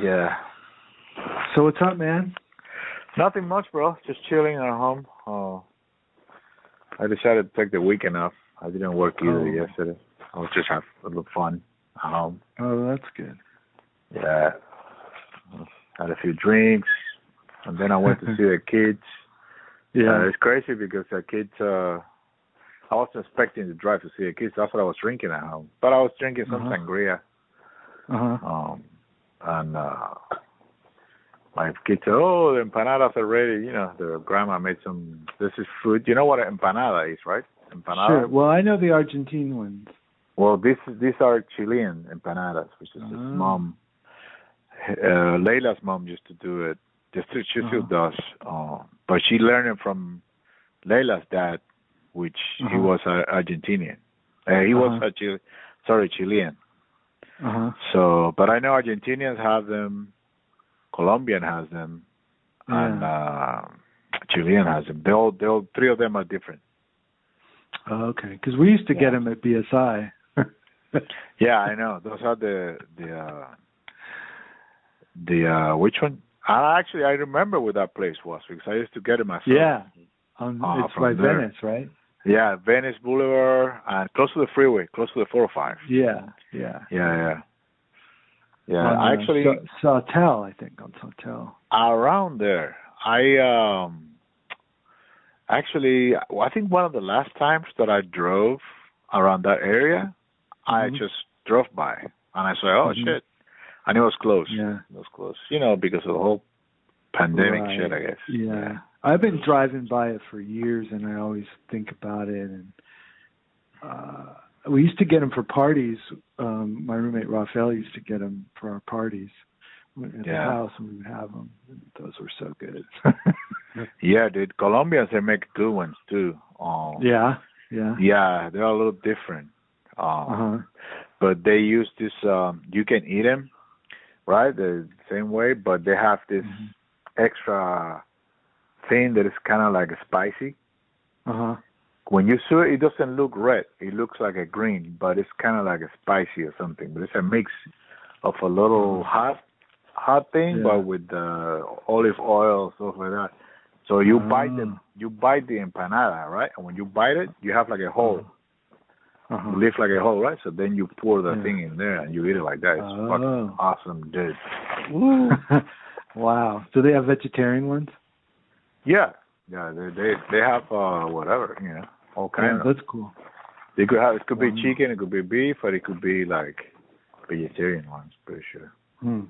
Yeah. So what's up, man? Nothing much, bro. Just chilling at home. Uh, I decided to take the weekend off. I didn't work either Oh. yesterday. I was just have a little fun at home. Oh, that's good. Yeah. Had a few drinks, and then I went to see the kids. Yeah. Uh, it's crazy because the kids. Uh, I wasn't expecting to drive to see the kids. That's what I was drinking at home. But I was drinking some Uh-huh. sangria. Uh huh. Um, and uh, my kids said, "Oh, the empanadas are ready." You know, their grandma made some. This is food. You know what an empanada is, right? Empanada. Sure. Well, I know the Argentine ones. Well, this these are Chilean empanadas, which is his Oh. mom. Uh, Leila's mom used to do it. Just she still Uh-huh. does, uh, but she learned it from Leila's dad, which he Uh-huh. was uh, Argentinian. Uh, he was Uh-huh. a Chil- sorry Chilean. Uh huh. So, but I know Argentinians have them, Colombian has them, and uh, Chilean has them. They all, they all, three of them are different. Oh, okay. Because we used to get them at BSI. Yeah, I know. Those are the the uh, the uh, which one? I actually I remember where that place was because I used to get it myself. yeah. On, Ah, it's by there. Venice, right? Yeah, Venice Boulevard and close to the freeway, close to the 405. Yeah. Yeah. Yeah, yeah. Yeah, On, uh, actually Sa- Sawtell, I think on Sawtell. around there. I um actually I think one of the last times that I drove around that area, I Mhm. just drove by and I said, "Oh Mhm. shit." And it was close. Yeah. It was close. You know, because of the whole pandemic Right. shit, I guess. Yeah. I've been driving by it for years, and I always think about it. And uh we used to get them for parties. Um My roommate Raphael used to get them for our parties at the house, and we would have them. Those were so good. Yeah, dude. Colombians they make good ones too. Um, yeah. Yeah. Yeah, they're a little different. Um, Uh huh. but they use this um you can eat them right the same way but they have this Mhm. extra thing that is kind of like spicy Uh huh. when you see it it doesn't look red it looks like a green but it's kind of like a spicy or something but it's a mix of a little hot hot thing Mm-hmm. Yeah. but with uh, olive oil stuff like that so you bite them you bite the empanada right and when you bite it you have like a hole Uh-huh. you leave like a hole, right? So then you pour the Yeah. thing in there and you eat it like that. It's Oh. fucking awesome, dude. wow. Do they have vegetarian ones? Yeah, yeah. They they they have uh whatever, you know, all Yeah, kind of. that's cool. They could have it could be Wow. chicken, it could be beef, or it could be like vegetarian ones. Pretty sure. Hmm.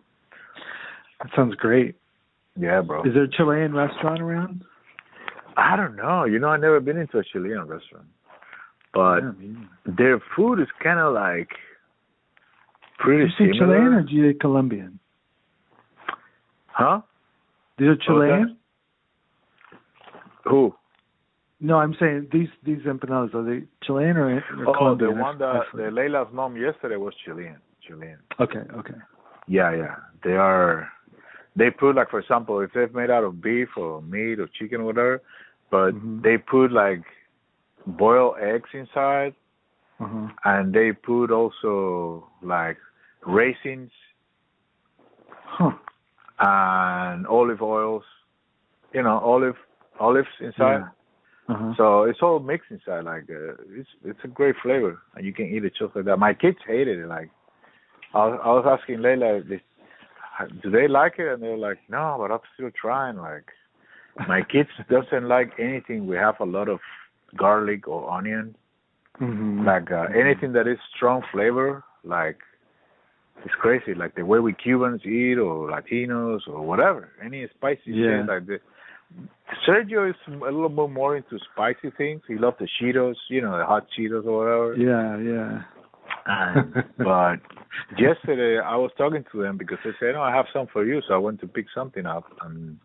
That sounds great. Yeah, bro. Is there a Chilean restaurant around? I don't know. You know, I've never been into a Chilean restaurant, but Yeah, their food is kind of like pretty you similar. Chilean or Colombian? Huh? These are Chilean? Who? No, I'm saying these these empanadas are they Chilean or, or Oh, Colombian? the one that the Leila's mom yesterday was Chilean. Chilean. Okay, okay. Yeah, yeah. They are. They put like, for example, if they're made out of beef or meat or chicken or whatever, but Mhm. they put like boiled eggs inside, Uh-huh. and they put also like raisins Huh. and olive oils. You know, olive olives inside. Yeah. Uh-huh. So it's all mixed inside. Like uh, it's it's a great flavor, and you can eat it just like that. My kids hated it. Like I was, I was asking Leila, this, do they like it? And they were like, no, but I'm still trying. Like my kids doesn't like anything. We have a lot of garlic or onion. Mhm. Like uh, anything that is strong flavor. Like it's crazy. Like the way we Cubans eat or Latinos or whatever. Any spicy Yeah. shit like that. Sergio is a little bit more into spicy things. He loves the Cheetos, you know, the hot Cheetos or whatever. Yeah, yeah. And, but yesterday I was talking to them because they said, "No, I have some for you." So I went to pick something up, and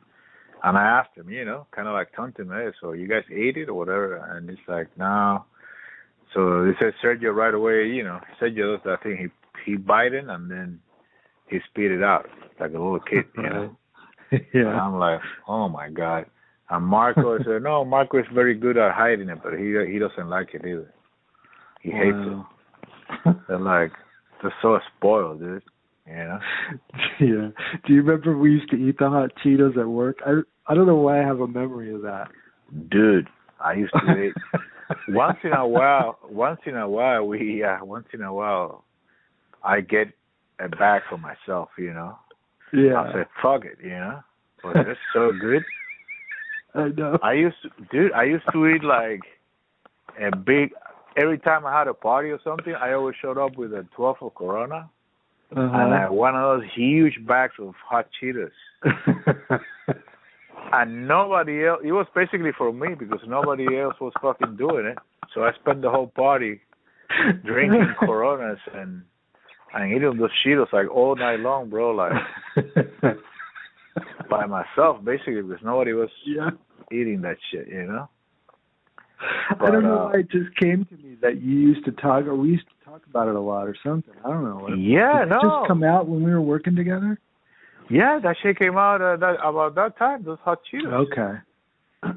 and I asked them, you know, kind of like taunting, hey, so you guys ate it or whatever? And it's like, no. So they said Sergio right away, you know, Sergio does that thing. He he bite it and then he spit it out like a little kid, you know. And yeah. I'm like, oh my god. And Marco said, no, Marco is very good at hiding it, but he he doesn't like it either. He hates Wow. it. They're like, they're so spoiled, dude. You know? yeah. Do you remember we used to eat the hot Cheetos at work? I I don't know why I have a memory of that. Dude, I used to eat once in a while. Once in a while, we uh, once in a while, I get a bag for myself. You know, yeah. I said, fuck it. You know, but it's so good. I know. I used to, dude. I used to eat like a big. Every time I had a party or something, I always showed up with a 12 of Corona and I Uh-huh. one of those huge bags of hot Cheetos. And nobody else. It was basically for me because nobody else was fucking doing it. So I spent the whole party drinking Coronas and and eating those Cheetos like all night long, bro. Like by myself, basically, because nobody was yeah. eating that shit. You know. I don't know uh, why it just came to me that you used to talk, or we used to talk about it a lot, or something. I don't know. It- Yeah, Did it no. just come out when we were working together? Yeah, that shit came out uh, that about that time. Those hot Cheetos. Okay.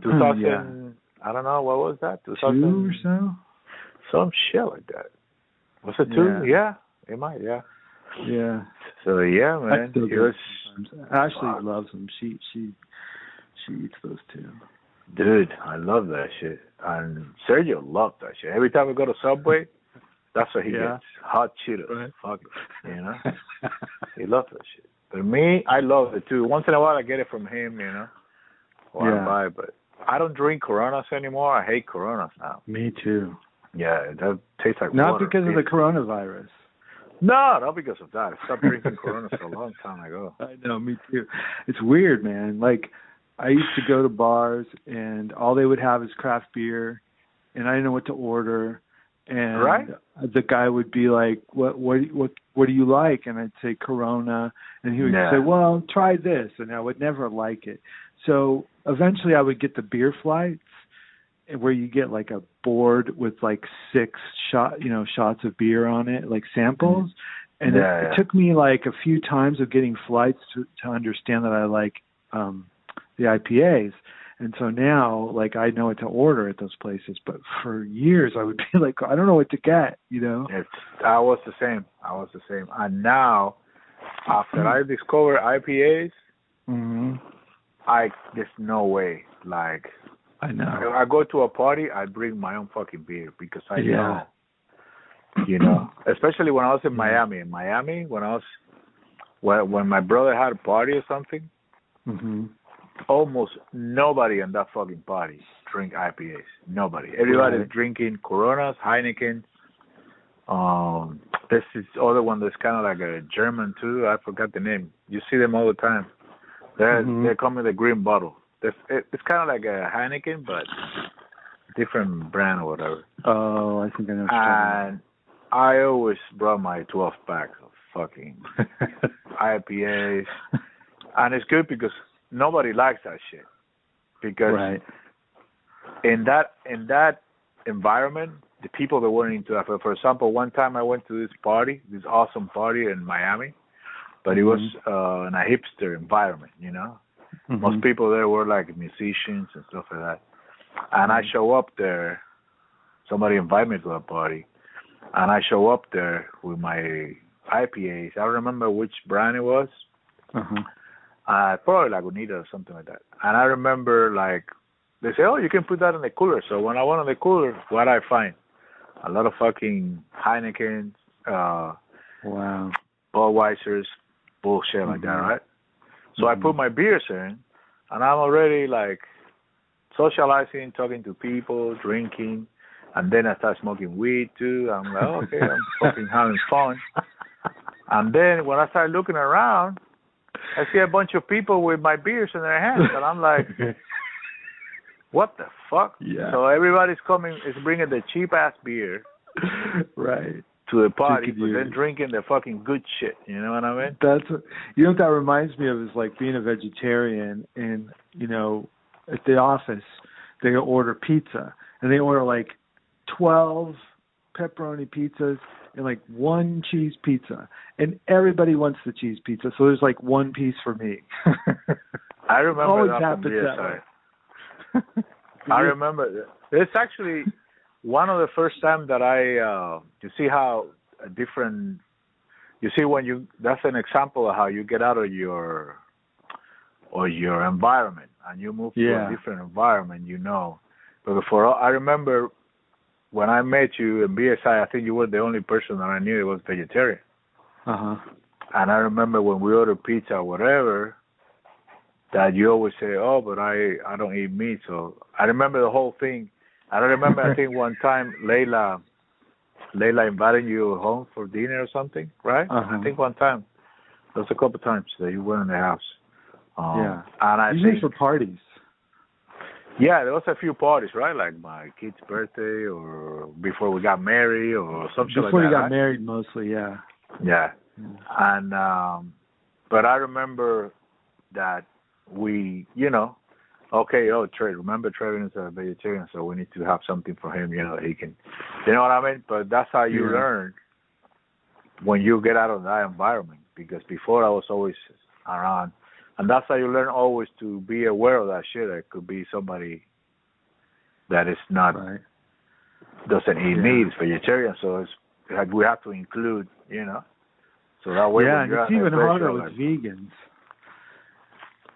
2000. yeah. I don't know what was that. 2000. Two or so. Some shit like that. Was it two? Yeah, it might. Yeah. Yeah. So yeah, man. was. Ashley Fuck. loves them. She she she eats those too. dude, I love that shit. And Sergio loved that shit. Every time we go to Subway, that's what he Yeah. gets. Hot Cheetos. Right. Fuck it. You know? he loves that shit. But me, I love it too. Once in a while I get it from him, you know. Or Yeah. I buy, but I don't drink Coronas anymore. I hate Coronas now. Me too. Yeah, that tastes like Not water. because of the coronavirus. No, not because of that. I stopped drinking Coronas a long time ago. I know, me too. It's weird, man. Like I used to go to bars and all they would have is craft beer and I didn't know what to order and Right. the guy would be like, "What what what what do you like?" and I'd say Corona and he would Yeah. say, "Well, try this." And I would never like it. So eventually I would get the beer flights where you get like a board with like six shot, you know, shots of beer on it, like samples. And Yeah, it, yeah. it took me like a few times of getting flights to to understand that I like um the IPAs. And so now like I know what to order at those places, but for years I would be like I don't know what to get, you know. It's I was the same. I was the same. And now, after I discovered IPAs, Mhm. I there's no way. Like I know. I go to a party, I bring my own fucking beer because I Yeah. know. You know, especially when I was in Miami. In Miami, when I was when when my brother had a party or something, Mhm. almost nobody in that fucking party drink IPAs. Nobody. Everybody's Right. drinking Coronas, Heineken. Um, this is other one that's kind of like a German too. I forgot the name. You see them all the time. They're Mhm. they come in a green bottle. It's it, it's kind of like a Heineken, but different brand or whatever. Oh, I think I know. what you're talking And I always brought my 12 packs of fucking. IPAs, and it's good because nobody likes that shit. Because right. in that in that environment, the people that weren't into that. For, for example, one time I went to this party, this awesome party in Miami, but it was uh, in a hipster environment, you know. Most Mhm. people there were like musicians and stuff like that. And I show up there. Somebody invited me to a party, and I show up there with my IPAs. I don't remember which brand it was. Uh-huh. Uh, probably Lagunita or something like that. And I remember like they say, "Oh, you can put that in the cooler." So when I went in the cooler, what I find, a lot of fucking Heineken, uh, Wow. Budweisers, bullshit like that, Mhm. right? So I put mm-hmm. my beers in, and I'm already like socializing, talking to people, drinking, and then I start smoking weed too. I'm like, okay, I'm fucking having fun. And then when I start looking around, I see a bunch of people with my beers in their hands, and I'm like, what the fuck? Yeah. So everybody's coming, is bringing the cheap ass beer right. To the party, but then drinking the fucking good shit. You know what I mean? That's what, you know what that reminds me of is like being a vegetarian and you know at the office they order pizza and they order like twelve pepperoni pizzas and like one cheese pizza, and everybody wants the cheese pizza, so there's like one piece for me. I remember Always that from happens that way. I remember it's actually one of the first time that I uh you see how a different you see when you that's an example of how you get out of your or your environment and you move to a different environment you know but before I remember when I met you in BSI I think you were the only person that I knew that was vegetarian Uh huh. and I remember when we ordered pizza or whatever, that you always say, "Oh, but I I don't eat meat." So I remember the whole thing. I don't remember. I think one time Layla, Layla invited you home for dinner or something, right? Uh-huh. I think one time. There was a couple times that you went in the house. Um, Yeah. And I Usually think for parties. yeah, there was a few parties, right? Like my kid's birthday or before we got married or something like that. Before we got right? married, mostly, yeah. Yeah. Yeah. and um but I remember that we, you know, okay, oh Trey, remember Trevin is a vegetarian, so we need to have something for him, you know, he can you know what I mean? But that's how you Yeah. learn when you get out of that environment because before I was always around and that's how you learn always to be aware of that shit. It could be somebody that is not Right. doesn't eat Yeah. meat, is vegetarian, so it's like we have to include, you know. So that way, yeah, and it's even harder with like, vegans.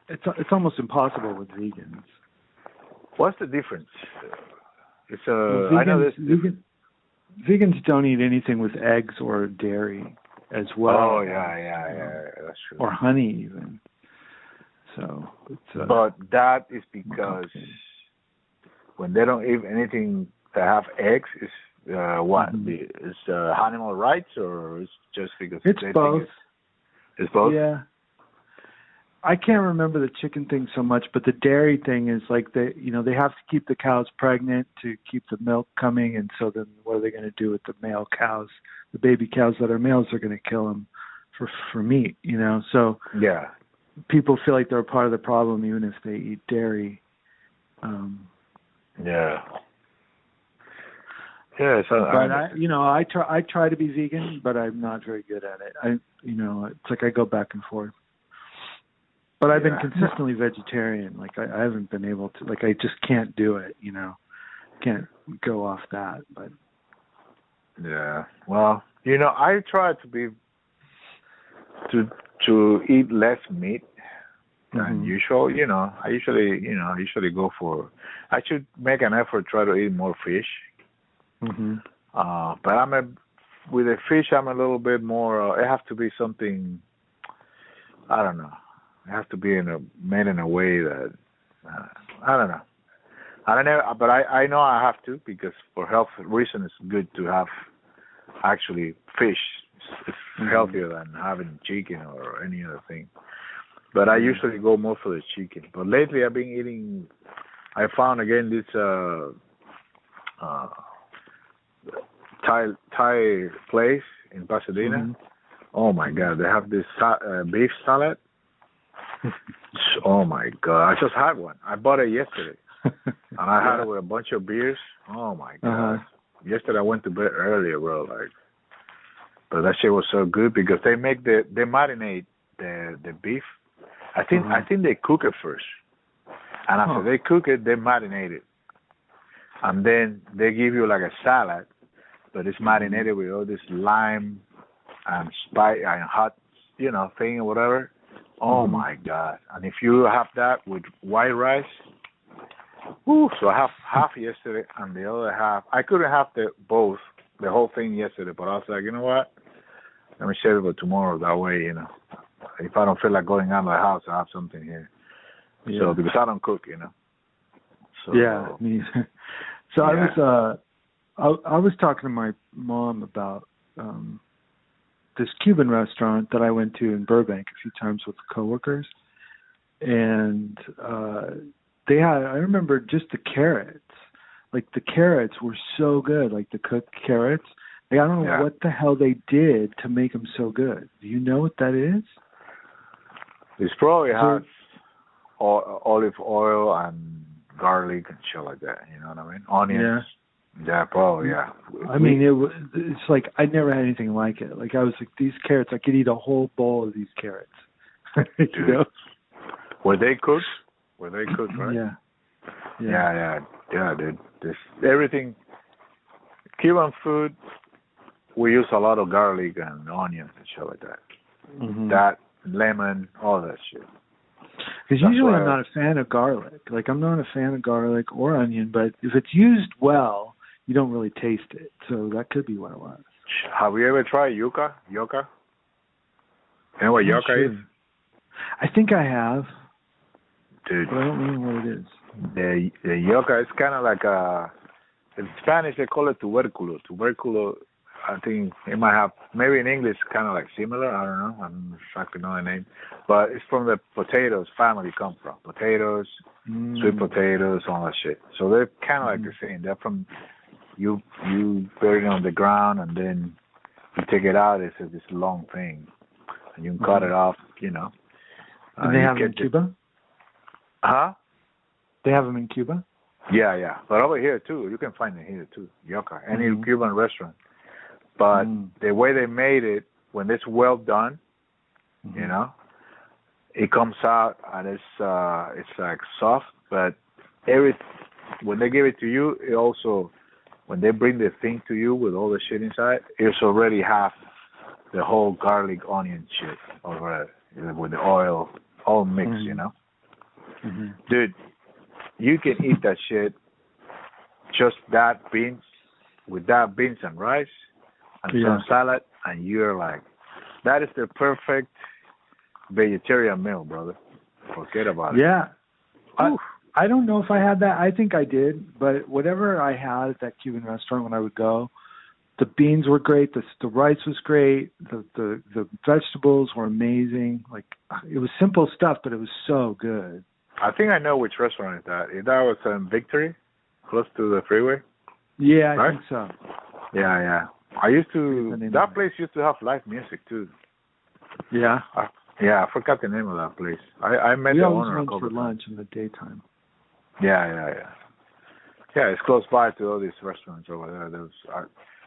It's it's almost impossible with vegans. What's the difference? It's uh, Well, I know vegans, this. vegan, vegans don't eat anything with eggs or dairy as well. oh yeah, yeah, yeah, that's true. Or honey even. So it's uh, but that is because when they don't eat anything that have eggs, is uh, what? Mhm. Is uh, animal rights or is just because it's both. it's, it's both? Yeah. I can't remember the chicken thing so much, but the dairy thing is like they, you know, they have to keep the cows pregnant to keep the milk coming, and so then what are they going to do with the male cows? The baby cows that are males are going to kill them for for meat, you know. So Yeah. people feel like they're a part of the problem even if they eat dairy. Um, Yeah. Yeah, so but I, you know, I try I try to be vegan, but I'm not very good at it. I, you know, it's like I go back and forth. But I've been consistently vegetarian. Like I, I haven't been able to. Like I just can't do it. You know, can't go off that. But Yeah. Well, you know, I try to be to to eat less meat than Mhm. usual. You know, I usually, you know, I usually go for. I should make an effort try to eat more fish. hmm Uh, but I'm a with the fish. I'm a little bit more. Uh, it has to be something. I don't know. It has to be in a made in a way that uh, I don't know. I don't know, but I I know I have to because for health reasons it's good to have actually fish. It's, Mhm. healthier than having chicken or any other thing. But I Mhm. usually go more for the chicken. But lately I've been eating. I found again this uh uh Thai Thai place in Pasadena. Mhm. Oh my God, they have this sa- uh, beef salad. oh my God, I just had one. I bought it yesterday, and I had it with a bunch of beers. Oh my God. Uh-huh. Yesterday I went to bed earlier, bro. Like, but that shit was so good because they make the they marinate the the beef. I think Uh-huh. I think they cook it first, and after Huh. they cook it, they marinate it, and then they give you like a salad, but it's Mhm. marinated with all this lime and spice and hot, you know, thing or whatever. Oh Mhm. my god! And if you have that with white rice, whew, so I have half yesterday and the other half. I couldn't have the both, the whole thing yesterday, but I was like, you know what? Let me save it for tomorrow. That way, you know, if I don't feel like going out of the house, I have something here. Yeah. So because I don't cook, you know. So yeah, me. So I was uh I, I was talking to my mom about um this Cuban restaurant that I went to in Burbank a few times with coworkers and uh they had I remember just the carrots. Like the carrots were so good, like the cooked carrots. Like I don't know Yeah. what the hell they did to make them so good. Do you know what that is? It's probably So- has olive oil and garlic and shit like that. You know what I mean? Onions. Yeah, probably. Yeah. I mean, it was. It's like I never had anything like it. Like I was like these carrots. I could eat a whole bowl of these carrots. you know? were they cooked? Were they cooked? Right. Yeah. Yeah, yeah, yeah, dude. This everything. Cuban food, we use a lot of garlic and onions and shit like that. Mhm. That lemon, all that shit. Because usually I'm not a fan of garlic. Like I'm not a fan of garlic or onion, but if it's used well, you don't really taste it. So that could be what it was. Have you ever tried yuca? Yuca? You know what I'm yuca sure. is? I think I have, Dude, but I don't know what it is. the the yuca is kind of like a. In Spanish they call it tuberculo. Tuberculo, I think it might have maybe in English kind of like similar. I don't know. I don't exactly know the name, but it's from the potatoes family come from potatoes, Mm. sweet potatoes, all that shit. So they're kind of like the same. They're from you you bury it on the ground and then you take it out. It's a, this long thing, and you can cut Mhm. it off. You know. And Uh, they have them in the- Cuba. Huh? They have them in Cuba. Yeah, yeah. But over here too, you can find it here too. Yucca, any Mhm. Cuban restaurant. But Mm. the way they made it, when it's well done, Mm-hmm. you know, it comes out and it's uh it's like soft, but every when they give it to you, it also when they bring the thing to you with all the shit inside, it's already half the whole garlic onion shit over it with the oil all mixed, you Mhm. know. hmm dude, you can eat that shit, just that beans, with that beans and rice, and Yeah. some salad, and you're like, that is the perfect vegetarian meal, brother. Forget about it. Yeah. I, don't know if I had that. I think I did, but whatever I had at that Cuban restaurant when I would go, the beans were great. The the rice was great. The the the vegetables were amazing. Like it was simple stuff, but it was so good. I think I know which restaurant is that. That was um, Victory, close to the freeway. Yeah, I Right? think so. Yeah, yeah. I used to. That place used to have live music too. Yeah. I, yeah, I forgot the name of that place. I I met we the always owner a went for lunch in the daytime. Yeah, yeah, yeah. Yeah, it's close by to all these restaurants over there. There's I,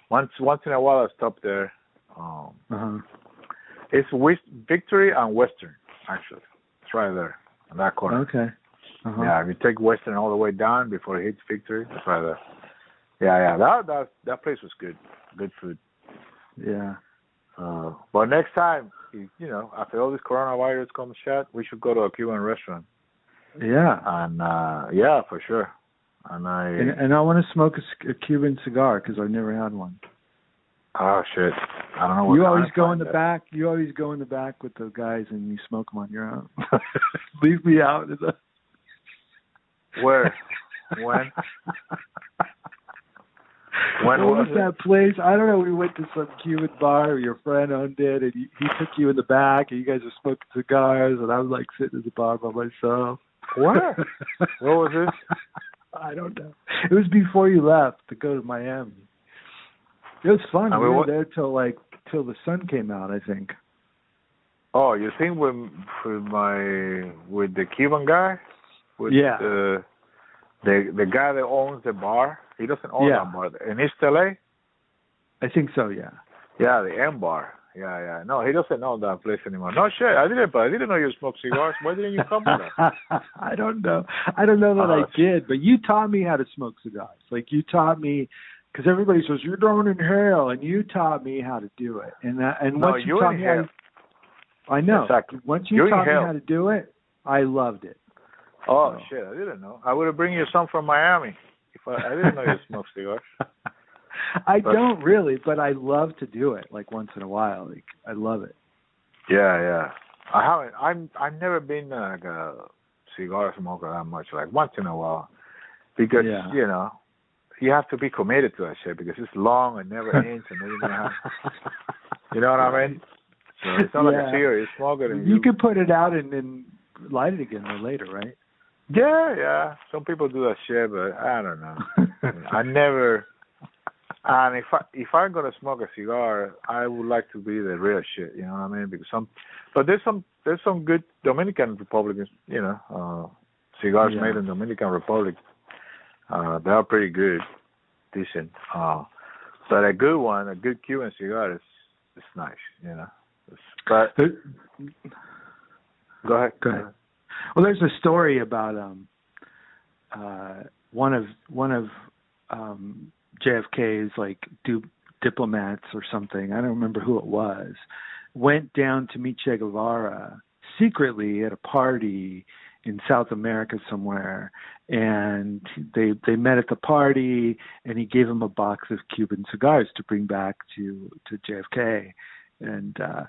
once once in a while I stop there. Um, Uh-huh. it's West, Victory and Western actually. It's right there on that corner. Okay. Uh-huh. Yeah, if you take Western all the way down before it hits Victory, it's right there. Yeah, yeah. That that that place was good. Good food. Yeah. Uh, but next time, you, you know, after all this coronavirus comes shut, we should go to a Cuban restaurant. Yeah. And uh yeah, for sure. And I And, and I want to smoke a Cuban cigar because I've never had one. Oh shit! I don't know. What You always go in the that. back. You always go in the back with the guys and you smoke them on your own. Leave me out. of the- Where? When? When what was was that place? I don't know. We went to some Cuban bar. Your friend owned it, and he, he took you in the back, and you guys were smoking cigars, and I was like sitting at the bar by myself. Where? What was this? I don't know. It was before you left to go to Miami. It was fun. I we were what- there till like till the sun came out. I think. Oh, you think with with my with the Cuban guy? With Yeah. The the the guy that owns the bar. He doesn't own Yeah. that bar in East LA. I think so. Yeah. Yeah, the M bar. Yeah, yeah. No, he doesn't know that place anymore. No shit. I didn't. But I didn't know you smoked cigars. Why didn't you come with that? I don't know. I don't know that Oh, I uh, did, but you taught me how to smoke cigars. Like you taught me, because everybody says you're don't inhale, and you taught me how to do it. And that, and No, once you, you taught me, inhale. how, I know. Exactly. Once you, You taught inhale. me how to do it, I loved it. Oh So. shit! I didn't know. I would have bring you some from Miami. If I, I didn't know you smoked cigars. I don't really, but I love to do it. Like once in a while, like I love it. Yeah, yeah. I haven't. I'm. I've never been like a cigar smoker that much. Like once in a while, because Yeah. you know, you have to be committed to that shit because it's long and never ends, and you have, you know what I mean. So it's not like Yeah. a cigarette. You smoke you you. could put it out and then light it again later, right? Yeah, yeah. Some people do that shit, but I don't know. I never. And if I if I'm gonna smoke a cigar, I would like to be the real shit. You know what I mean? Because some, but there's some there's some good Dominican Republicans. You know, uh cigars Yeah. made in Dominican Republic. Uh, they are pretty good. decent. Uh, but a good one, a good Cuban cigar is is nice, you know. It's, but go ahead. Go ahead. Well, there's a story about um uh one of one of um JFK's like du- diplomats or something. I don't remember who it was. Went down to meet Che Guevara secretly at a party in South America somewhere, and they they met at the party, and he gave him a box of Cuban cigars to bring back to to JFK, and uh,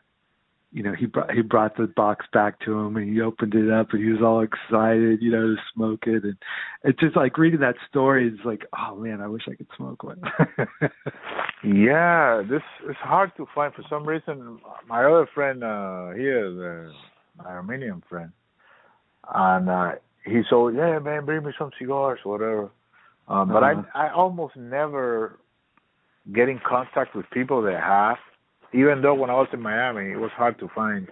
you know he brought he brought the box back to him, and he opened it up, and he was all excited, you know, to smoke it, and it's just like reading that story is like, oh man, I wish I could smoke one. yeah, this is hard to find for some reason. My other friend uh here, the my Armenian friend and uh, he said, "Yeah, man, bring me some cigars, whatever." Um, but Uh-huh. I I almost never get in contact with people that have. Even though when I was in Miami, it was hard to find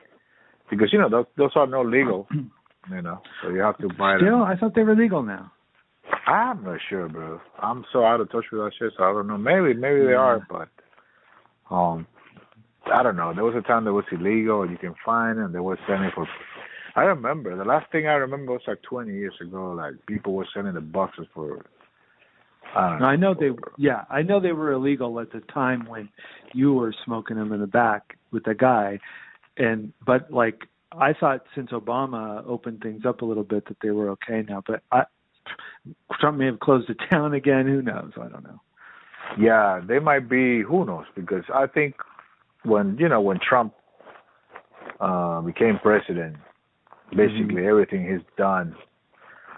because you know those those are no legal, you know, so you have to buy them. Still, I thought they were legal now. I'm not sure, bro. I'm so out of touch with that shit, so I don't know. Maybe maybe they are, but um, I don't know. There was a time that was illegal. You can find them. They were selling for. I remember the last thing I remember was like 20 years ago. Like people were selling the boxes for. I don't No, I know they. Yeah, I know they were illegal at the time when you were smoking them in the back with the guy, and but like I thought since Obama opened things up a little bit that they were okay now. But I, Trump may have closed it down again. Who knows? I don't know. Yeah, they might be. Who knows? Because I think when you know when Trump uh, became president, basically everything he's done,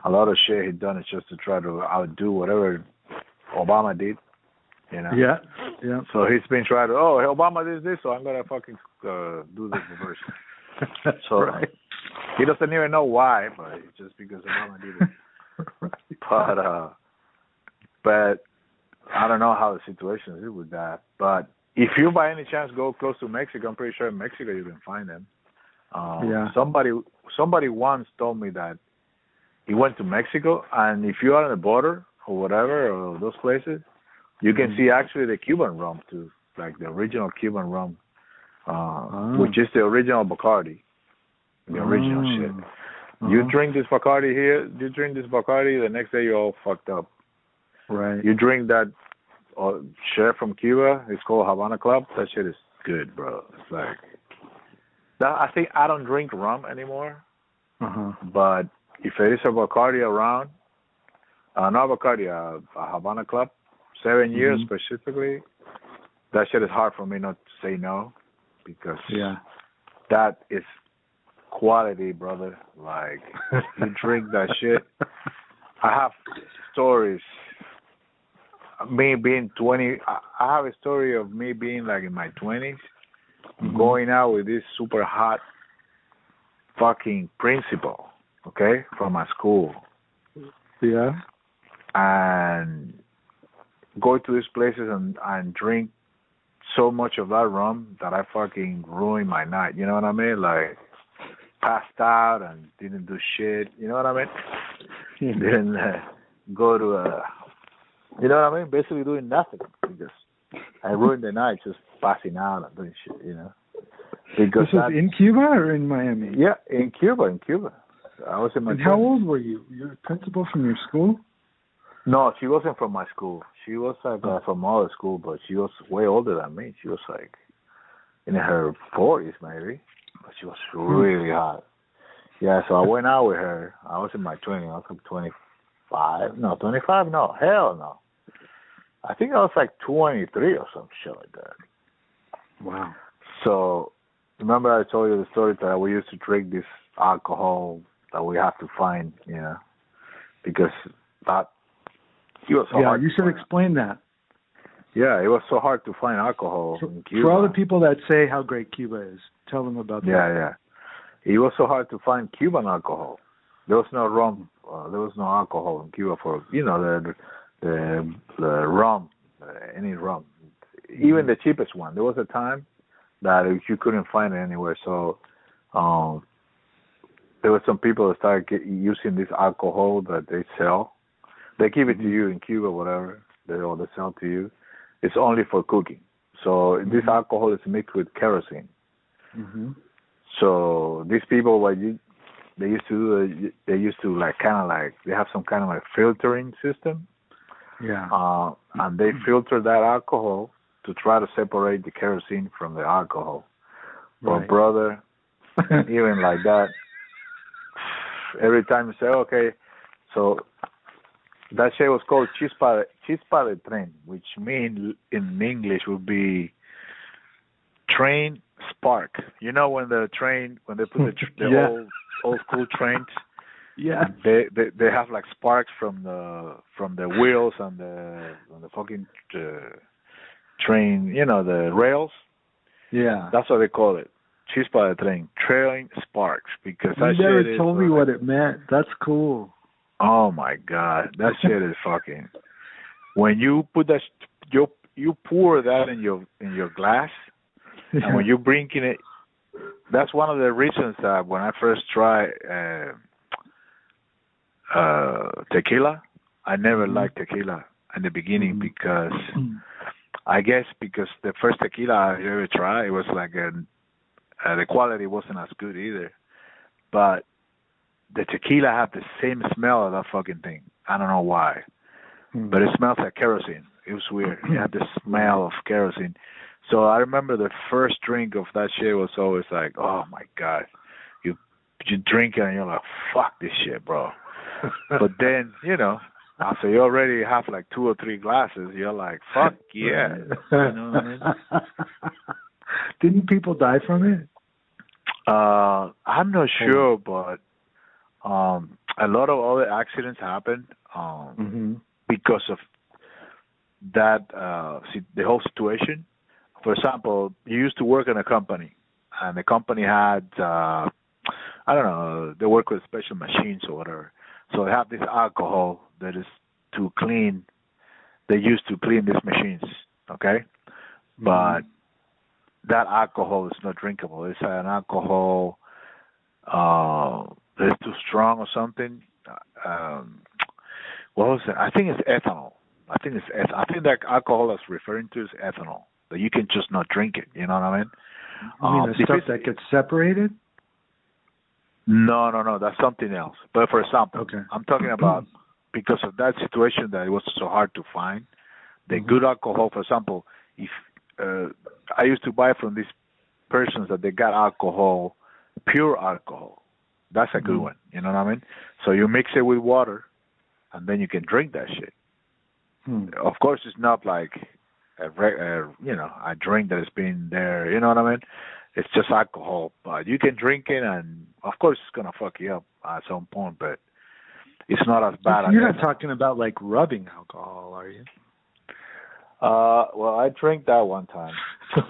a lot of shit he's done is just to try to outdo whatever Obama did. You know. Yeah, yeah. So he's been trying to. Oh, Obama did this, so I'm gonna fucking uh, do the reverse. So right. he doesn't even know why, but it's just because Obama did it. right. But uh, but I don't know how the situation is with that. But if you by any chance go close to Mexico, I'm pretty sure in Mexico you can find them. Um, Yeah. Somebody somebody once told me that he went to Mexico, and if you are on the border or whatever or those places, you can Mhm. see actually the Cuban rum too, like the original Cuban rum, uh, Oh. which is the original Bacardi, the original Oh. shit. You Uh-huh. drink this Bacardi here, you drink this Bacardi, the next day you're all fucked up. Right. You drink that uh, shit from Cuba, it's called Havana Club. That shit is good, bro. It's like that. I think I don't drink rum anymore, Uh huh. but if there is a Bacardi around, uh, uh, a Havana Club, 7 years Mhm. specifically, that shit is hard for me not to say no because Yeah. that is quality, brother. Like you drink that shit. I have stories. Me being 20, I have a story of me being like in my 20s, Mhm. going out with this super hot fucking principal, okay, from my school, Yeah. And go to these places and and drink so much of that rum that I fucking ruined my night. You know what I mean? Like passed out and didn't do shit. You know what I mean? didn't uh, go to a, you know what I mean? Basically doing nothing because I ruined the night just passing out and doing shit. You know? Because This was in Cuba or in Miami? yeah, in Cuba, in Cuba. I was in my. And how old were you? You're a principal from your school? No, she wasn't from my school. She was like uh, from our school, but she was way older than me. She was like in her forties maybe, but she was really hot. Yeah, so I went out with her. I was in my twenties. I was like twenty five. No, twenty five. No, hell no. I think I was like twenty three or some shit like that. Wow. So remember I told you the story that we used to drink this alcohol that we have to find, you know, because that was so yeah, you should explain that. Yeah, it was so hard to find alcohol For, in Cuba. for all the people that say how great Cuba is, tell them about yeah, that. yeah. Yeah. It was so hard to find Cuban alcohol. There was no rum. Uh, there was no alcohol in Cuba for you know the the the rum, uh, any rum, even the cheapest one. There was a time that you couldn't find it anywhere. So um, there were some people that started get, using this alcohol that they sell. They give it to you in Cuba, whatever. they or they sell to you, it's only for cooking. So mm-hmm. this alcohol is mixed with kerosene. Mm-hmm. So these people, what you they used to do, they used to like kind of like they have some kind of like filtering system. Yeah. Uh, and they filter that alcohol to try to separate the kerosene from the alcohol. Right. But brother, even like that, every time you say, okay, so that shit was called chispa chispa de tren, which mean in English would be train spark. You know when the train when they put the, the yeah. old old school trains. Yeah. They, they they have like sparks from the from the wheels and the on the fucking uh, train. You know the rails. Yeah. That's what they call it. Chispa de tren, train sparks because you never told me what it meant. That's cool. Oh my god, that shit is fucking. When you put that, you you pour that in your in your glass, yeah. and when you drinking it, that's one of the reasons that when I first tried uh, uh, tequila, I never mm-hmm. liked tequila in the beginning mm-hmm. because I guess because the first tequila I ever tried, it was like a, uh, the quality wasn't as good either, but the tequila had the same smell of that fucking thing. I don't know why, mm-hmm. but it smells like kerosene. It was weird. It had the smell of kerosene. So I remember the first drink of that shit was always like, oh my god, you you drink it and you're like, fuck this shit, bro. but then you know, after you already have like two or three glasses, you're like, fuck yeah. You know what I mean? Didn't people die from it? Uh, I'm not sure, but um, a lot of other accidents happen um, mm-hmm. because of that uh, the whole situation. For example, you used to work in a company, and the company had uh, I don't know they work with special machines or whatever. So they have this alcohol that is to clean. They used to clean these machines, okay, mm-hmm. but that alcohol is not drinkable. It's an alcohol. Uh, it's too strong or something. Um, what was it? I think it's ethanol. I think it's eth- I think that alcohol that's referring to is ethanol. That you can just not drink it. You know what I mean? You mean Um, the stuff that gets separated? No, no, no. That's something else. But for example, Okay. I'm talking about because of that situation that it was so hard to find the Mhm. good alcohol. For example, if uh, I used to buy from these persons that they got alcohol, pure alcohol. That's a good Mhm. one. You know what I mean? So you mix it with water, and then you can drink that shit. Hmm. Of course, it's not like a, re- a you know a drink that has been there. You know what I mean? It's just alcohol, but you can drink it, and of course, it's gonna fuck you up at some point, but it's not as bad. You're not talking about like rubbing alcohol, are you? Uh, well, I drank that one time.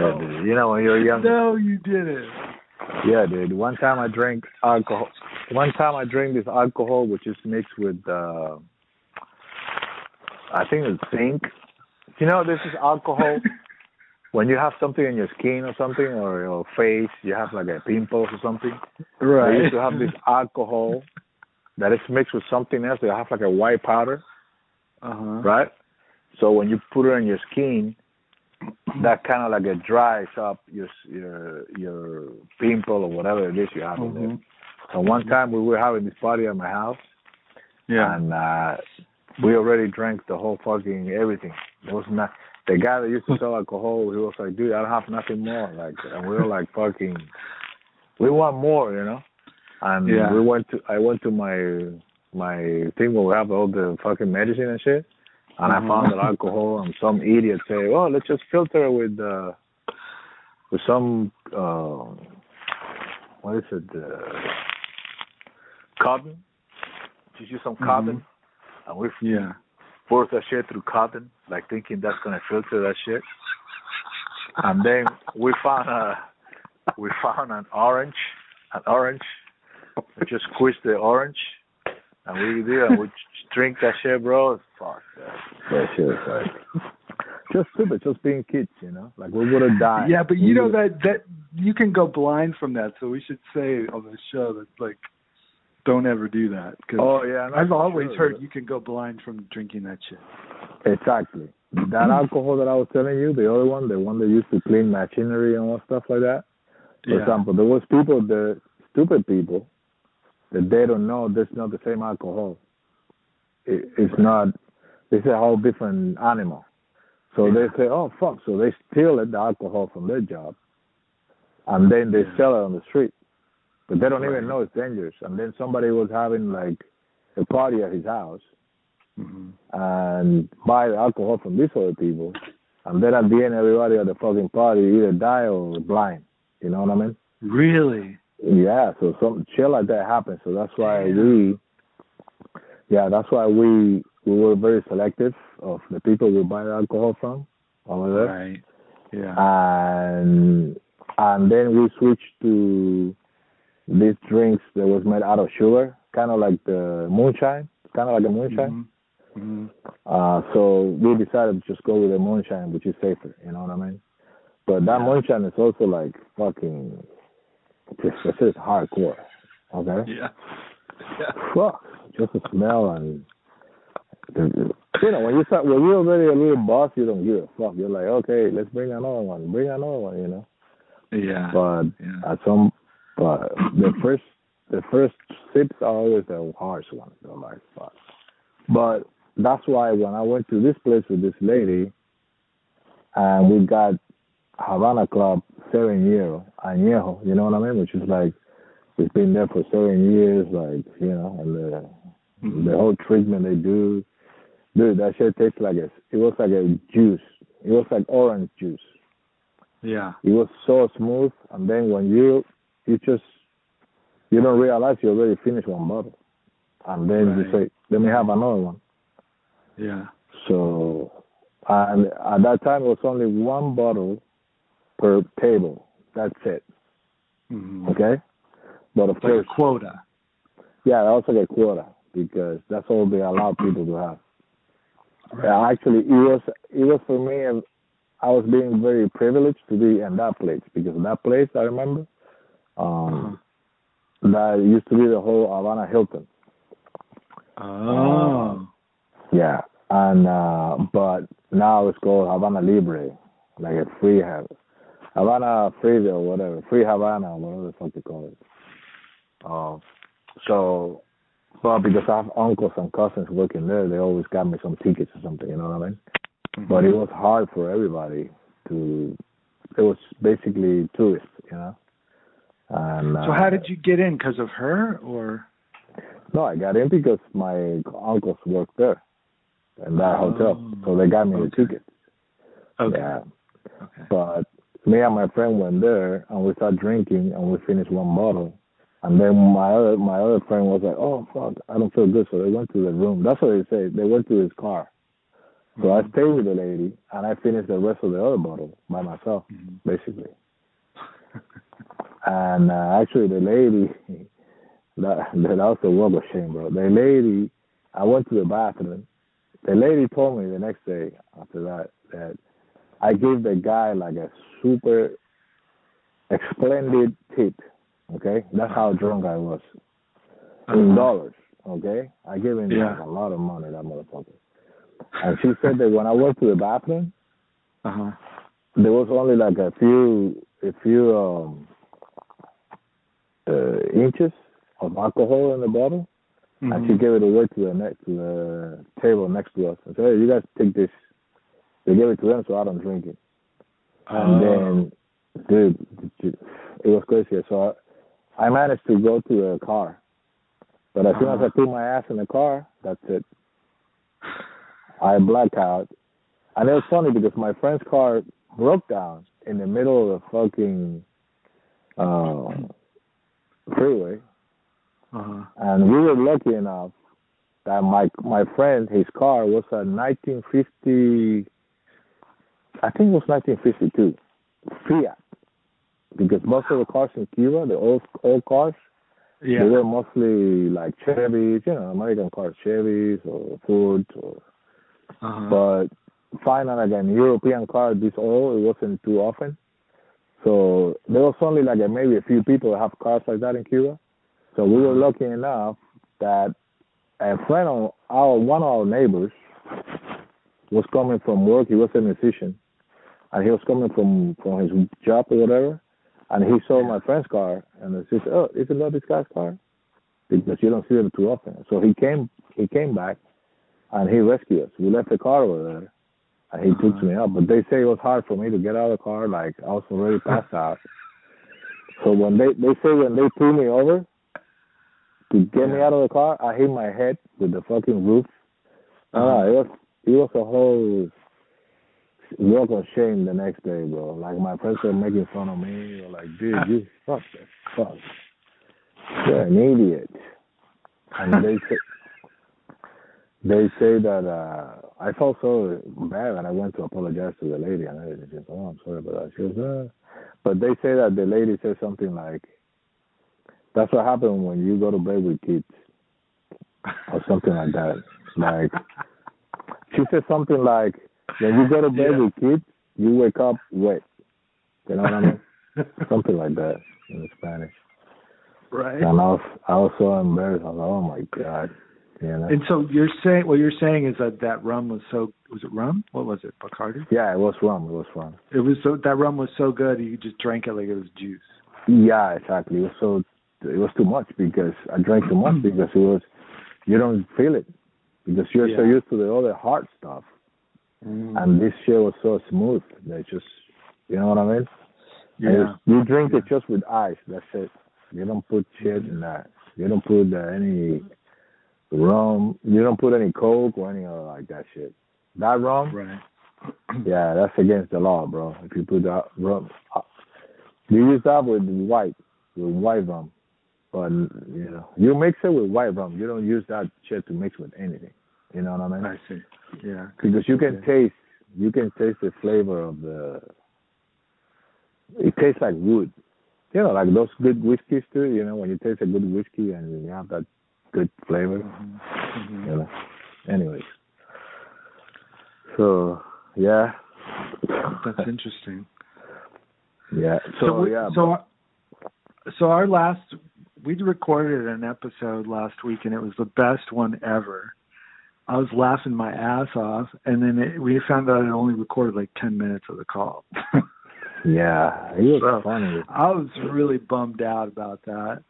Yeah. You know when you're young. no, you didn't. Yeah, dude. One time I drank alcohol. One time I drank this alcohol which is mixed with uh I think it's zinc. You know, this is alcohol. when you have something in your skin or something or your face, you have like a pimple or something. Right. They used to have this alcohol that is mixed with something else. They have like a white powder, Uh-huh. right? So when you put it on your skin, that kind of like it dries up your your your pimple or whatever it is you have in there. Mhm. So one time we were having this party at my house, Yeah. and uh we already drank the whole fucking everything. There was not the guy that used to sell alcohol. He was like, "Dude, I don't have nothing more." Like, and we were like, "Fucking, we want more," you know. And Yeah. we went to I went to my my thing where we have all the fucking medicine and shit. And. I found that alcohol, and some idiot say, "Oh, let's just filter it with uh, with some uh, what is it, uh, cotton? Just use some cotton, and we Yeah. force that shit through cotton, like thinking that's gonna filter that shit. And then we found a we found an orange, an orange. We just squeeze the orange, and we do and we drink that shit, bro. Fuck that. That shit is like just stupid, just being kids, you know. Like we would have died. Yeah, but you We know would've- that that you can go blind from that. So we should say on the show that like don't ever do that. Cause Oh yeah, I've always sure, heard you can go blind from drinking that shit. Exactly. That alcohol that I was telling you, the other one, the one they used to clean machinery and all stuff like that. For yeah. example, there was people, the stupid people, that they don't know that's not the same alcohol. It, it's not. It's a whole different animal. So Yeah. they say, "Oh fuck!" So they steal the alcohol from their job, and then they sell it on the street. But they don't Right. even know it's dangerous. And then somebody was having like a party at his house, hmm and buy the alcohol from these other people, and then at the end, everybody at the fucking party either die or blind. You know what I mean? Really? Yeah. So some shit like that happens. So that's why we, yeah, that's why we we were very selective of the people we buy alcohol from over there, Right. Yeah. and and then we switched to these drinks that was made out of sugar, kind of like the moonshine, kind of like a moonshine. hmm Uh, so we decided to just go with the moonshine, which is safer. You know what I mean? But that Yeah. moonshine is also like fucking, just it's just hardcore. Okay. Yeah. Yeah. Fuck, just the smell and. the- You know, when you start, when you're already a little boss, you don't give a fuck. You're like, okay, let's bring another one, bring another one, you know. Yeah. But yeah. at some, but the first, the first sips are always the harsh ones. Oh They're like, fuck. But that's why when I went to this place with this lady, and we got Havana Club seven year añejo, you know what I mean? Which is like it's been there for seven years, like you know, and the Mhm. the whole treatment they do, dude, that shit tastes like a, it was like a juice. It was like orange juice. Yeah. It was so smooth, and then when you you just you don't realize you already finished one bottle, and then you say, "Let me have another one." Yeah. So, and at that time it was only one bottle per table. That's it. hmm Okay, but of like course, a quota. yeah, that was like a quota because that's all they allow people to have. Yeah, actually, it was it was for me. I was being very privileged to be in that place because that place I remember, um, that used to be the whole Havana Hilton. Oh. Yeah, and uh, but now it's called Havana Libre, like a free have Havana free or whatever, free Havana, or whatever the fuck they call it. Um, so, well, because I have uncles and cousins working there, they always got me some tickets or something. You know what I mean? But it was hard for everybody to. It was basically tourists, you know. And So uh, how did you get in? Because of her, or? No, I got in because my uncles worked there in that Oh, hotel, so they got me the okay. ticket. Okay. Yeah, Okay. but me and my friend went there and we started drinking and we finished one bottle. And then my other my other friend was like, "Oh fuck, I don't feel good," so they went to the room. That's what they say. They went to his car. So I stayed with the lady and I finished the rest of the other bottle by myself, Mhm. basically. and uh, actually, the lady that that also was a shame, bro. The lady, I went to the bathroom. The lady told me the next day after that that I gave the guy like a super splendid tip. Okay, that's how drunk I was in Uh-huh. dollars. Okay, I gave him Yeah. like a lot of money, that motherfucker. And she said that when I went to the bathroom, Uh-huh. there was only like a few a few um uh, inches of alcohol in the bottle and she Mhm. gave it away to the next to the table next to us and said, Hey, you guys take this. They gave it to them so I don't drink it. And Oh. then dude it was crazy. So I, I managed to go to the car. But as soon as I Uh-huh. put my ass in the car, that's it. I blacked out. And it was funny because my friend's car broke down in the middle of the fucking uh, freeway. Uh-huh. And we were lucky enough that my my friend, his car was a 1950, I think it was 1952 Fiat. Because most of the cars in Cuba, the old old cars, Yeah. they were mostly like Chevys, you know, American cars, Chevys or Ford, or Uh-huh. but finally again European car this old, it wasn't too often. So there was only like a, maybe a few people that have cars like that in Cuba. So we were lucky enough that a friend of our one of our neighbors was coming from work. He was a musician, and he was coming from from his job or whatever. And he saw my friend's car, and he said, "Oh, isn't that this guy's car?" Because you don't see them too often. So he came he came back, and he rescued us. We left the car over there, and he picked me up. But they say it was hard for me to get out of the car. Like I was already passed out. So when they they say when they pulled me over to get me out of the car, I hit my head with the fucking roof. Ah, it was it was a whole walk of shame the next day, bro. Like my friends were making fun of me. Were like, dude, you fuck the fuck. You're an idiot. And they say they say that uh I felt so bad and I went to apologize to the lady and everything. She said, Oh, I'm sorry about that. She goes, uh but they say that the lady said something like that's what happened when you go to bed with kids or something like that. Like she said something like when you go to bed Yeah. with kids, you wake up wet. You know what I mean? something like that in Spanish. right. And I was I was so embarrassed. I was like, oh my god, you know. And so you're saying what you're saying is that that rum was so was it rum? What was it? Bacardi? yeah, it was rum. It was rum. It was so that rum was so good you just drank it like it was juice. Yeah, exactly. It was so it was too much because I drank too much mm. because it was you don't feel it because you're so used to the other hard stuff and this shit was so smooth They just you know what I mean. Yeah. you drink it just with ice. That's it. You don't put shit in that. You don't put uh, any rum. You don't put any coke or any other like that shit. That rum, Right. yeah, that's against the law, bro. If you put that rum, uh, you use that with white, with white rum, but you know, you mix it with white rum. You don't use that shit to mix with anything. You know what I mean? I see. Yeah. Because you can Okay. taste, you can taste the flavor of the. It tastes like wood. You know, like those good whiskeys too. You know, when you taste a good whiskey and you have that good flavor. Mhm. You know. Anyways. So yeah. That's interesting. Yeah. So, we- yeah. so so our last we recorded an episode last week and it was the best one ever. I was laughing my ass off, and then it, we found out it only recorded like ten minutes of the call. yeah, he was So- funny. I was really bummed out about that.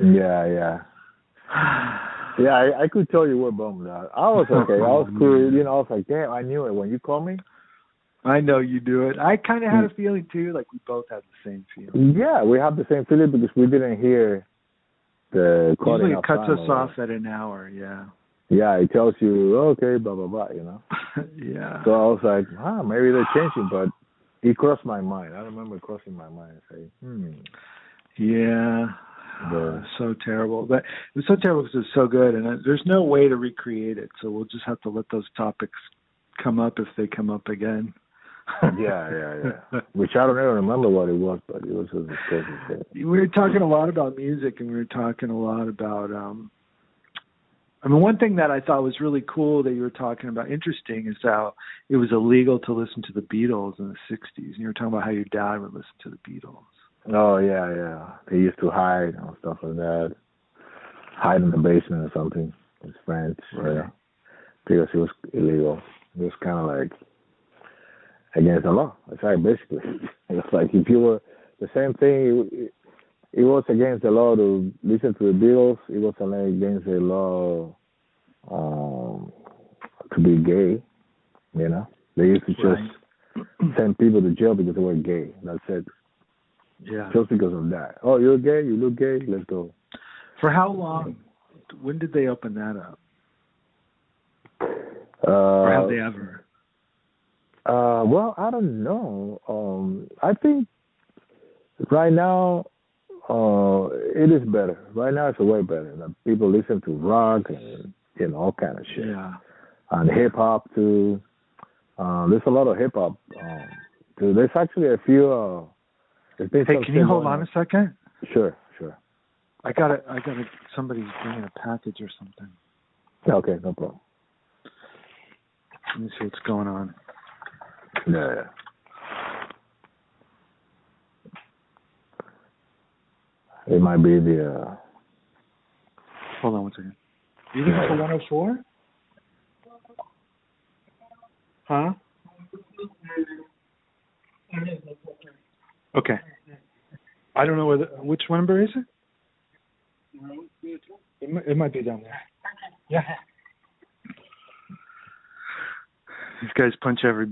Yeah, yeah. Yeah, I, I could tell you were bummed out. I was okay. I was cool. You know, I was like, damn, I knew it when you called me. I know you do it. I kind of Mm. had a feeling too, like we both had the same feeling. Yeah, we have the same feeling because we didn't hear the Usually it cuts us off at an hour. Yeah. Yeah, it tells you okay, blah blah blah. You know. yeah. So I was like, ah, maybe they're changing, but it crossed my mind. I remember crossing my mind saying, hmm. Yeah. The- so terrible. But it was so terrible because it was so good, and there's no way to recreate it. So we'll just have to let those topics come up if they come up again. Yeah, yeah, yeah. Which I don't even remember what it was, but it was crazy shit. we were talking a lot about music, and we were talking a lot about. um I mean, one thing that I thought was really cool that you were talking about, interesting, is how it was illegal to listen to the Beatles in the '60s. And you were talking about how your dad would listen to the Beatles. Oh yeah, yeah. They used to hide and stuff like that. Hide in the basement or something. His friends, Right. yeah. Because it was illegal. It was kind of like against the law. That's right, basically. It was like if you were the same thing. It, was against the law to listen to the Beatles. It was against the law um, to be gay. You know, they used to just send people to jail because they were gay. That's it Yeah. just because of that. Oh, you're gay, you look gay, let's go. For how long? When did they open that up? Uh, Or have they ever? uh, well, I don't know. Um, I think right now, uh, it is better. Right now, it's way better. Like, people listen to rock and you know all kind of shit, Yeah. and hip hop too. Uh, there's a lot of hip hop. Um, too. There's actually a few. Uh, Hey, can you hold on a second? Sure, sure. I got it. I got to. Somebody's bringing a package or something. Okay, no problem. Let me see what's going on. Yeah, It might be the. Uh, Hold on one second. You think it's a 104? Huh? Okay. I don't know whether which number is it? It might, it might be down there. Yeah. These guys punch every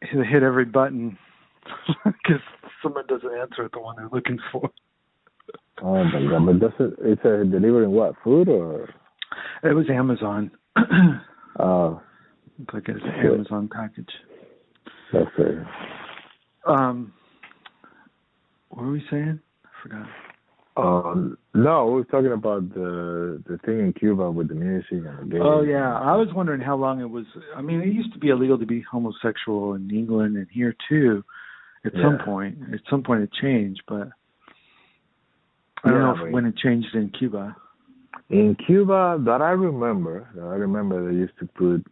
hit every button because someone doesn't answer the one they're looking for. Oh my god! But does it? It's a delivering what? Food or? It was Amazon. Oh, It's like an Sure. Amazon package. that's it. Um, what were we saying? I forgot. Um, no, we were talking about the the thing in Cuba with the music and the games. Oh yeah, I was wondering how long it was. I mean, it used to be illegal to be homosexual in England and here too. At some point, at some point it changed, but I don't Yeah, know if, when it changed in Cuba. In Cuba, that I remember, that I remember they used to put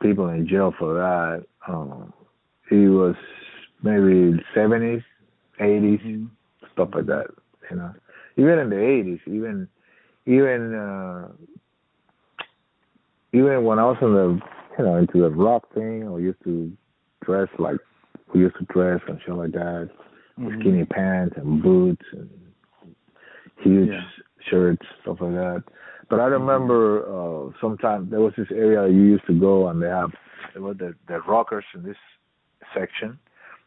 people in jail for that. Um, it was maybe seventies, eighties, Mhm. stuff like that. You know, even in the eighties, even even uh, even when I was in the you know into the rock thing, I used to dress like we used to dress and shit like that, Mhm. skinny pants and boots and huge Yeah. shirts, stuff like that. But I remember uh sometimes there was this area you used to go and they have There were the the rockers in this section,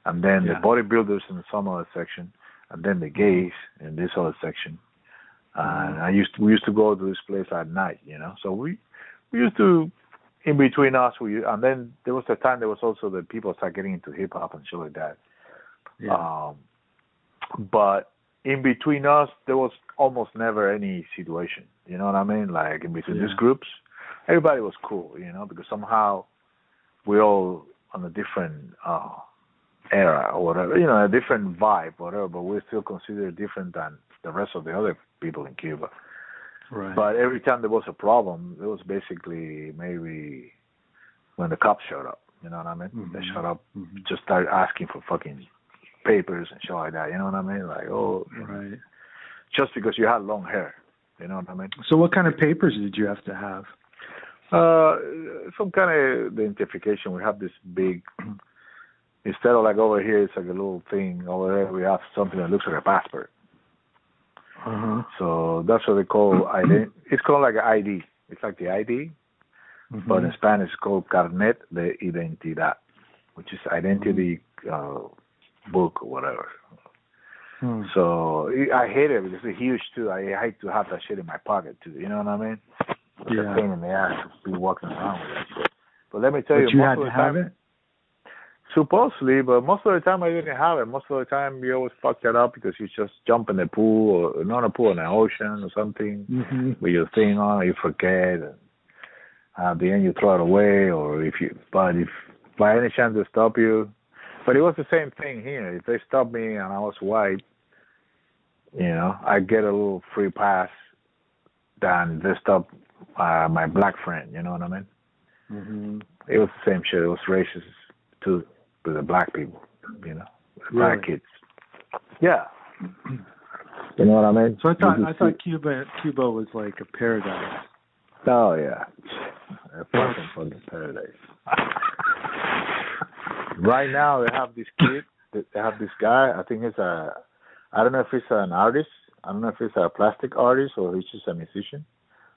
and then Yeah. the bodybuilders in some other section, and then the gays in this other section. And Mm-hmm. I used to, we used to go to this place at night, you know. So we we used to in between us we and then there was a time there was also the people start getting into hip hop and shit like that. Yeah. Um, but in between us, there was almost never any situation. You know what I mean? Like in between Yeah. these groups, everybody was cool. You know, because somehow we're all on a different uh, era or whatever. You know, a different vibe, or whatever. But we're still considered different than the rest of the other people in Cuba. right. But every time there was a problem, it was basically maybe when the cops showed up. You know what I mean? They Mhm. showed up Mhm. just started asking for fucking papers and shit like that. You know what I mean? Like, oh, right. just because you had long hair. You know what I mean? So, what kind of papers did you have to have? Uh, some kind of identification. We have this big. Instead of like over here, it's like a little thing. Over there, we have something that looks like a passport. Uh huh. So that's what they call ID. It's called like an ID. It's like the ID, Mm-hmm. but in Spanish it's called carnet de identidad, which is identity uh, book or whatever. Hmm. So I hate it because it's huge too. I hate to have that shit in my pocket too. You know what I mean? It's Yeah. a pain in the ass to be walking around with that shit. But let me tell But you, you most had of to the have time, it. supposedly, but most of the time I didn't have it. Most of the time you always fuck that up because you just jump in the pool or not a pool in the ocean or something Mm-hmm. with your thing on, you forget, and at the end you throw it away, or if you, but if by any chance they stop you, but it was the same thing here. If they stopped me and I was white, you know, I get a little free pass than they stop uh, my black friend. You know what I mean? Mm-hmm. It was the same shit. It was racist too with the black people. You know, the black Really? kids. Yeah. You know what I mean? So I thought I thought Cuba Cuba was like a paradise. Oh yeah, a fucking fucking paradise. right now they have this kid they have this guy i think he's a i don't know if he's an artist i don't know if he's a plastic artist or he's just a musician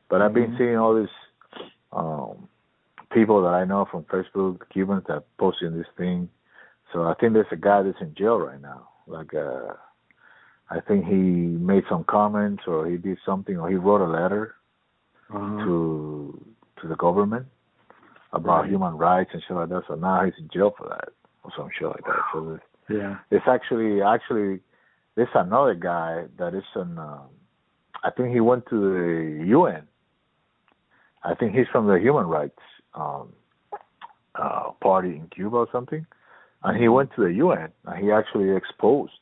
but i've been Mhm. seeing all these um people that i know from facebook cubans that posting this thing so i think there's a guy that's in jail right now like uh i think he made some comments or he did something or he wrote a letter Uh-huh. to to the government about Right. human rights and shit like that. So now he's in jail for that or some shit like that. So there's- Yeah. it's actually actually there's another guy that is in. Um, I think he went to the UN. I think he's from the Human Rights um, uh, Party in Cuba or something, and he went to the UN and he actually exposed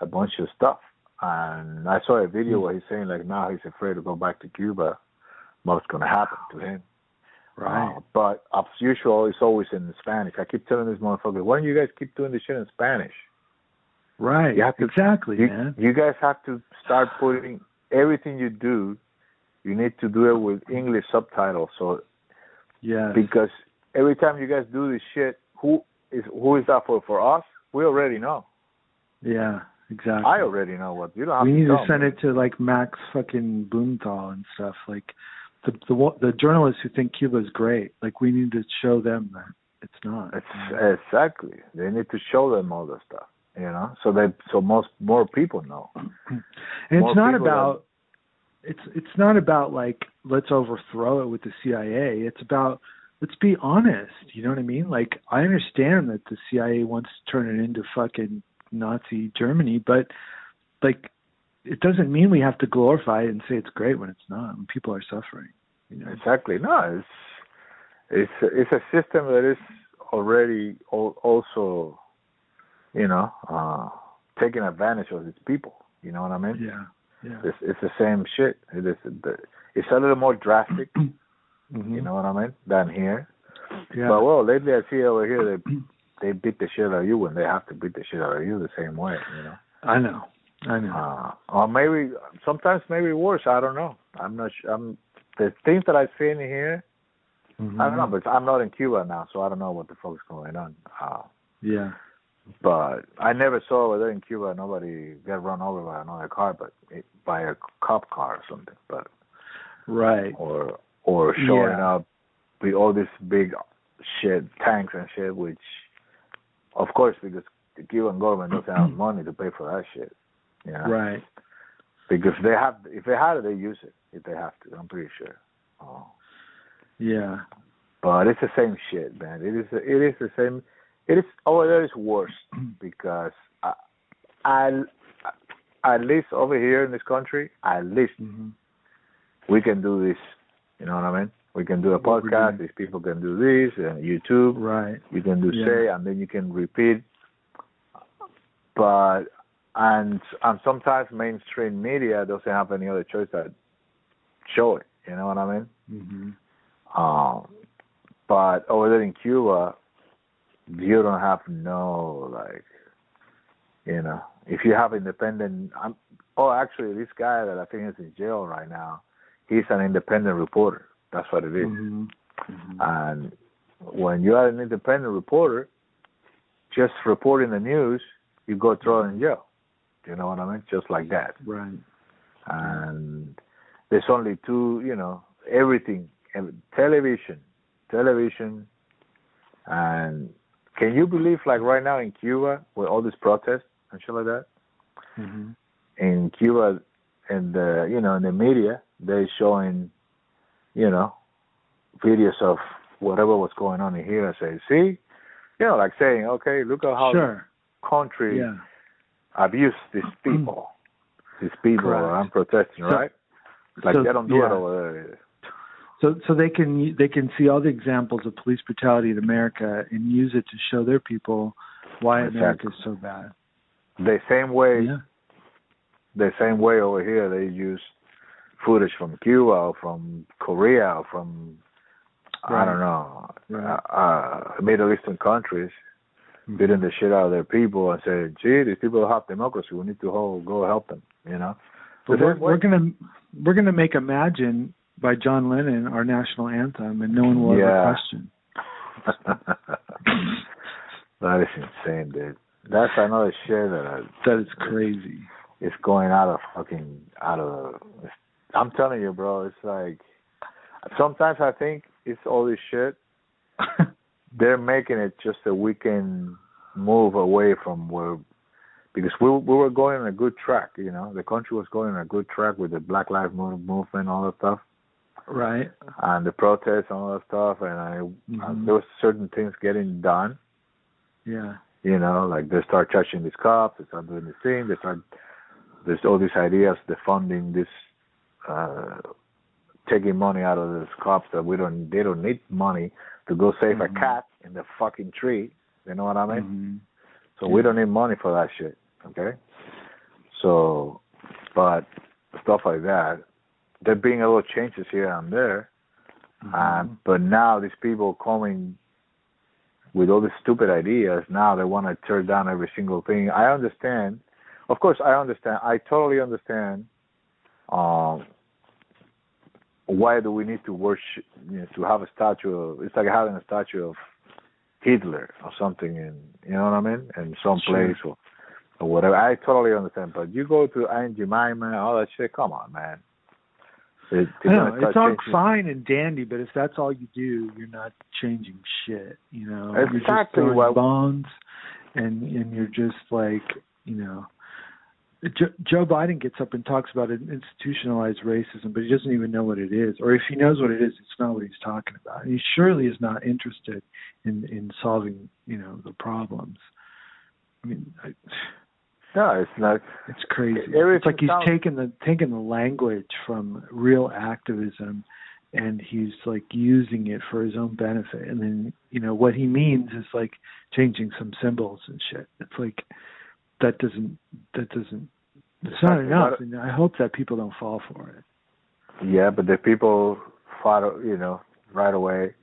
a bunch of stuff. And I saw a video where he's saying like now he's afraid to go back to Cuba. What's going to happen to him? Right. Uh, but as usual, it's always in Spanish. I keep telling this motherfucker, why don't you guys keep doing this shit in Spanish? right. you have to- exactly, You, man. you guys have to start putting everything you do you need to do it with English subtitles. So Yeah. because every time you guys do this shit, who is who is that for? For us, we already know. Yeah. Exactly. I already know what you don't have we need to send me. it to like Max fucking Blumenthal and stuff. Like the the the journalists who think Cuba's great. Like we need to show them that it's not. It's, exactly. They need to show them all the stuff, you know, so they so most more people know. and more it's not about it's it's not about like let's overthrow it with the CIA. It's about let's be honest. You know what I mean? Like I understand that the CIA wants to turn it into fucking Nazi Germany, but like it doesn't mean we have to glorify it and say it's great when it's not. When people are suffering. You know? Exactly. No, it's it's it's a system that is already al- also, you know, uh taking advantage of its people. You know what I mean? Yeah. Yeah. It's it's the same shit. It is. It's a little more drastic. Mhm. You know what I mean? Than here. Yeah. But well, lately I see over here they they beat the shit out of you when they have to beat the shit out of you the same way. You know. I know. I know. Uh, or maybe sometimes maybe worse. I don't know. I'm not. Sure. I'm the things that I've seen here. I don't know, Mhm. but I'm not in Cuba now, so I don't know what the fuck's going on. Uh, Yeah. but I never saw over there in Cuba nobody get run over by another car, but it, by a cop car or something. But Right. or or showing Yeah. up with all this big shit tanks and shit, which of course because the Cuban government doesn't have money to pay for that shit. You know? Right. Because they have, if they had it, they use it. If they have to, I'm pretty sure. Oh. Yeah. But it's the same shit, man. It is. It is the same. It is. Over there is worse because I, I, at least over here in this country, at least Mhm. we can do this. You know what I mean? We can do a podcast. These people can do this, and YouTube. Right. You can do Yeah. say, and then you can repeat. But and and sometimes mainstream media doesn't have any other choice that show it. You know what I mean? Mhm. Um, but over there in Cuba, you don't have no like, you know, if you have independent. I'm, oh, actually, this guy that I think is in jail right now, he's an independent reporter. That's what it is. Mhm. Mhm. And when you are an independent reporter, just reporting the news, you go thrown in jail. You know what I mean? Just like that. Right. And there's only two, you know, everything, television, television, and can you believe like right now in Cuba with all these protests and shit like that? Mhm. in Cuba and the you know in the media they're showing you know videos of whatever was going on in here and say see you know like saying okay look at how Sure. country Yeah. Abuse these people these people Correct. are protesting So- right like so- they don't do it over there So so they can they can see all the examples of police brutality in America and use it to show their people why Exactly. America is so bad. the same way Yeah. the same way over here they use footage from Cuba or from Korea or from I don't know Right. uh, uh, Middle Eastern countries. Beating the shit out of their people and saying, "Gee, these people have democracy. We need to ho- go help them." You know. We're, we're gonna we're gonna make Imagine by John Lennon our national anthem, and no one will Yeah. ever question. that is insane, dude. That's another shit that I, That is crazy. It's going out of fucking out of. I'm telling you, bro. It's like sometimes I think it's all this shit. They're making it just so we can move away from where because we we were going on a good track, you know. The country was going on a good track with the Black Lives Matter movement, all that stuff, right. and the protests, and all that stuff. And I, Mhm. there was certain things getting done, Yeah. you know, like they start touching these cops, they start doing this thing, they start. There's all these ideas, the funding this, uh, taking money out of these cops that we don't, they don't need money to go save Mhm. a cat in the fucking tree. You know what I mean? Mhm. So we don't need money for that shit. Okay. So, but stuff like that, there being a little changes here and there, Mhm. and but now these people coming with all these stupid ideas. Now they want to tear down every single thing. I understand. Of course, I understand. I totally understand. Um, why do we need to worship you know, to have a statue of it's like having a statue of Hitler or something in you know what I mean in some Sure. place or or whatever. I totally understand, but you go to Aunt Jemima, all that shit. Come on, man. It, know it's all changing- fine and dandy, but if that's all you do, you're not changing shit. You know, you're just Exactly throwing what- bones, and and you're just like you know. Jo- Joe Biden gets up and talks about an institutionalized racism, but he doesn't even know what it is, or if he knows what it is, it's not what he's talking about. And he surely is not interested in in solving, you know, the problems. I mean, I, No, it's not. it's crazy. It's like he's sounds- taken the taken the language from real activism and he's like using it for his own benefit. And then, you know, what he means is like changing some symbols and shit. It's like that doesn't that doesn't it's not enough and I hope that people don't fall for it. Yeah, but the people fought, you know, right away.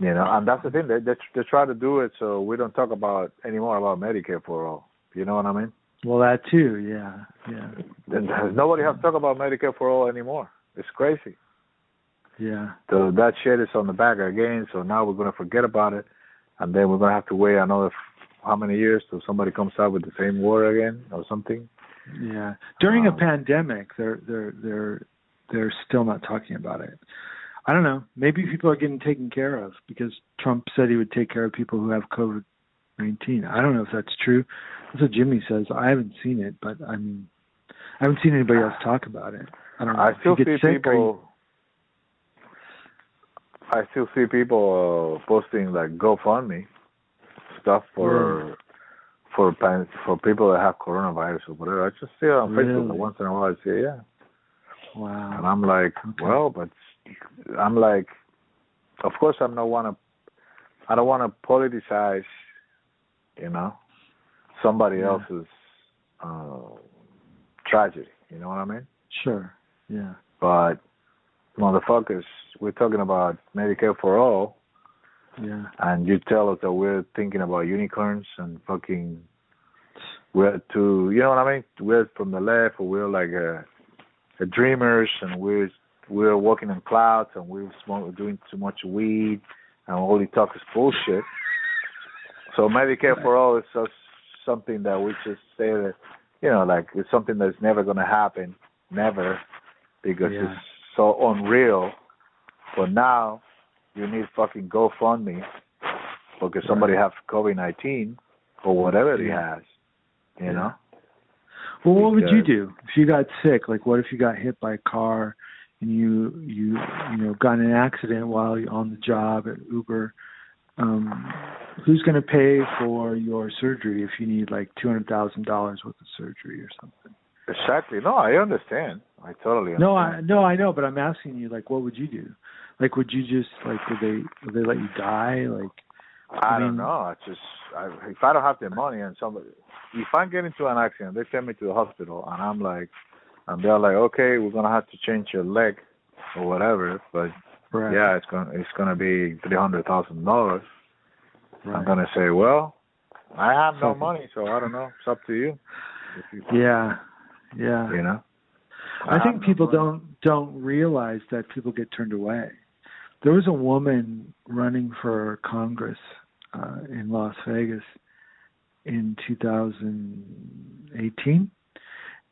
You know, and that's the thing. They they, they try to do it so we don't talk about anymore about Medicare for all. You know what I mean? Well that too, yeah. Yeah. There's- Nobody has to talk about Medicare for all anymore. It's crazy. Yeah. So that shit is on the back again. So now we're gonna forget about it, and then we're gonna have to wait another how many years till somebody comes out with the same war again or something. Yeah. During a Um, pandemic, they're they're they're they're still not talking about it. I don't know. Maybe people are getting taken care of because Trump said he would take care of people who have COVID nineteen. I don't know if that's true. That's what Jimmy says. I haven't seen it, but I mean, I haven't seen anybody else talk about it. I don't know. I still see sick, people. I still see people uh, posting like GoFundMe stuff for for pan- for people that have coronavirus or whatever. I just see it on Facebook Really? once in a while. I say, yeah, Wow. and I'm like, Okay. well, but I'm like, of course, I'm not want to. I don't want to politicize, you know, somebody Yeah. else's uh, tragedy. You know what I mean? Sure. Yeah. But motherfuckers, we're talking about Medicare for all, Yeah. and you tell us that we're thinking about unicorns and fucking we're too, you know what I mean? We're from the left, or we're like a, uh, dreamers, and we're we're walking on clouds, and we're smoking, doing too much weed, and all we talk is bullshit. So Medicare for all is just something that we just say that, you know, like it's something that's never gonna happen, never, because Yeah. it's so unreal. But now you need fucking GoFundMe because somebody Right. has COVID nineteen or whatever he has. You Yeah. know? Well, what would you do if you got sick? Like, what if you got hit by a car and you you you know got in an accident while you're on the job at Uber? Um, who's going to pay for your surgery if you need like two hundred thousand dollars worth of surgery or something? Exactly. No, I understand. I totally understand. No, I no, I know, but I'm asking you, like, what would you do? Like, would you just like would they would they let you die? Like, I, I don't know. I just I, if I don't have the money and somebody if I get into an accident, they send me to the hospital and I'm like and they're like, Okay, we're gonna have to change your leg or whatever, but right? yeah, it's gonna it's gonna be three hundred thousand dollars. right. I'm gonna say, Well, I have no money, so I don't know. It's up to you. You Yeah, yeah. you know. I have think people money. don't don't realize that people get turned away. There was a woman running for Congress uh, in Las Vegas in 2018,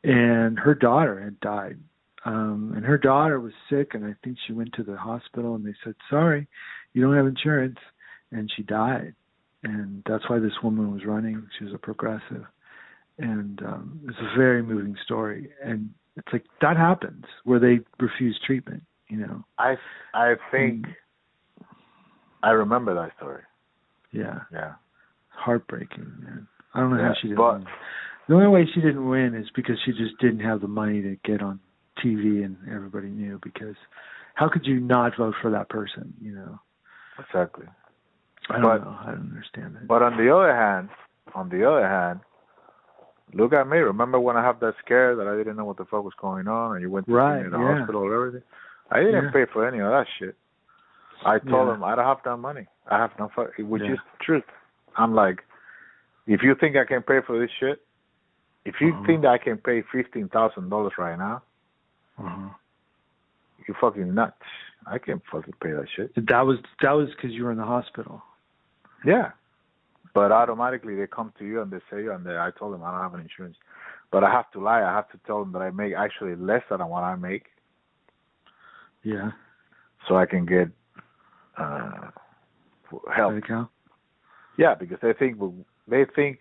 and her daughter had died. Um, and her daughter was sick, and I think she went to the hospital, and they said, "Sorry, you don't have insurance," and she died. And that's why this woman was running. She was a progressive, and um, it's a very moving story. And it's like that happens where they refuse treatment. You know? I I think Mm. I remember that story. Yeah, Yeah. heartbreaking. Man. I don't know Yeah, how she didn't. but- win. The only way she didn't win is because she just didn't have the money to get on TV and everybody knew. Because how could you not vote for that person? You know? Exactly. I don't But- know. I don't understand it. But on the other hand, on the other hand, look at me. Remember when I had that scare that I didn't know what the fuck was going on, and you went to Right, see me in the yeah. hospital and everything? I didn't Yeah. pay for any of that shit. I told Yeah. them I don't have that money. I have no fuck, which Yeah. is the truth. I'm like, if you think I can pay for this shit, if you Uh-huh. think that I can pay fifteen thousand dollars right now, uh-huh. you fucking nuts. I can't fucking pay that shit. That was that was because you were in the hospital. Yeah. But automatically they come to you and they say, you. and they, I told them I don't have an insurance. But I have to lie. I have to tell them that I make actually less than what I make, Yeah. so I can get uh help. Medical. Yeah, because they think they think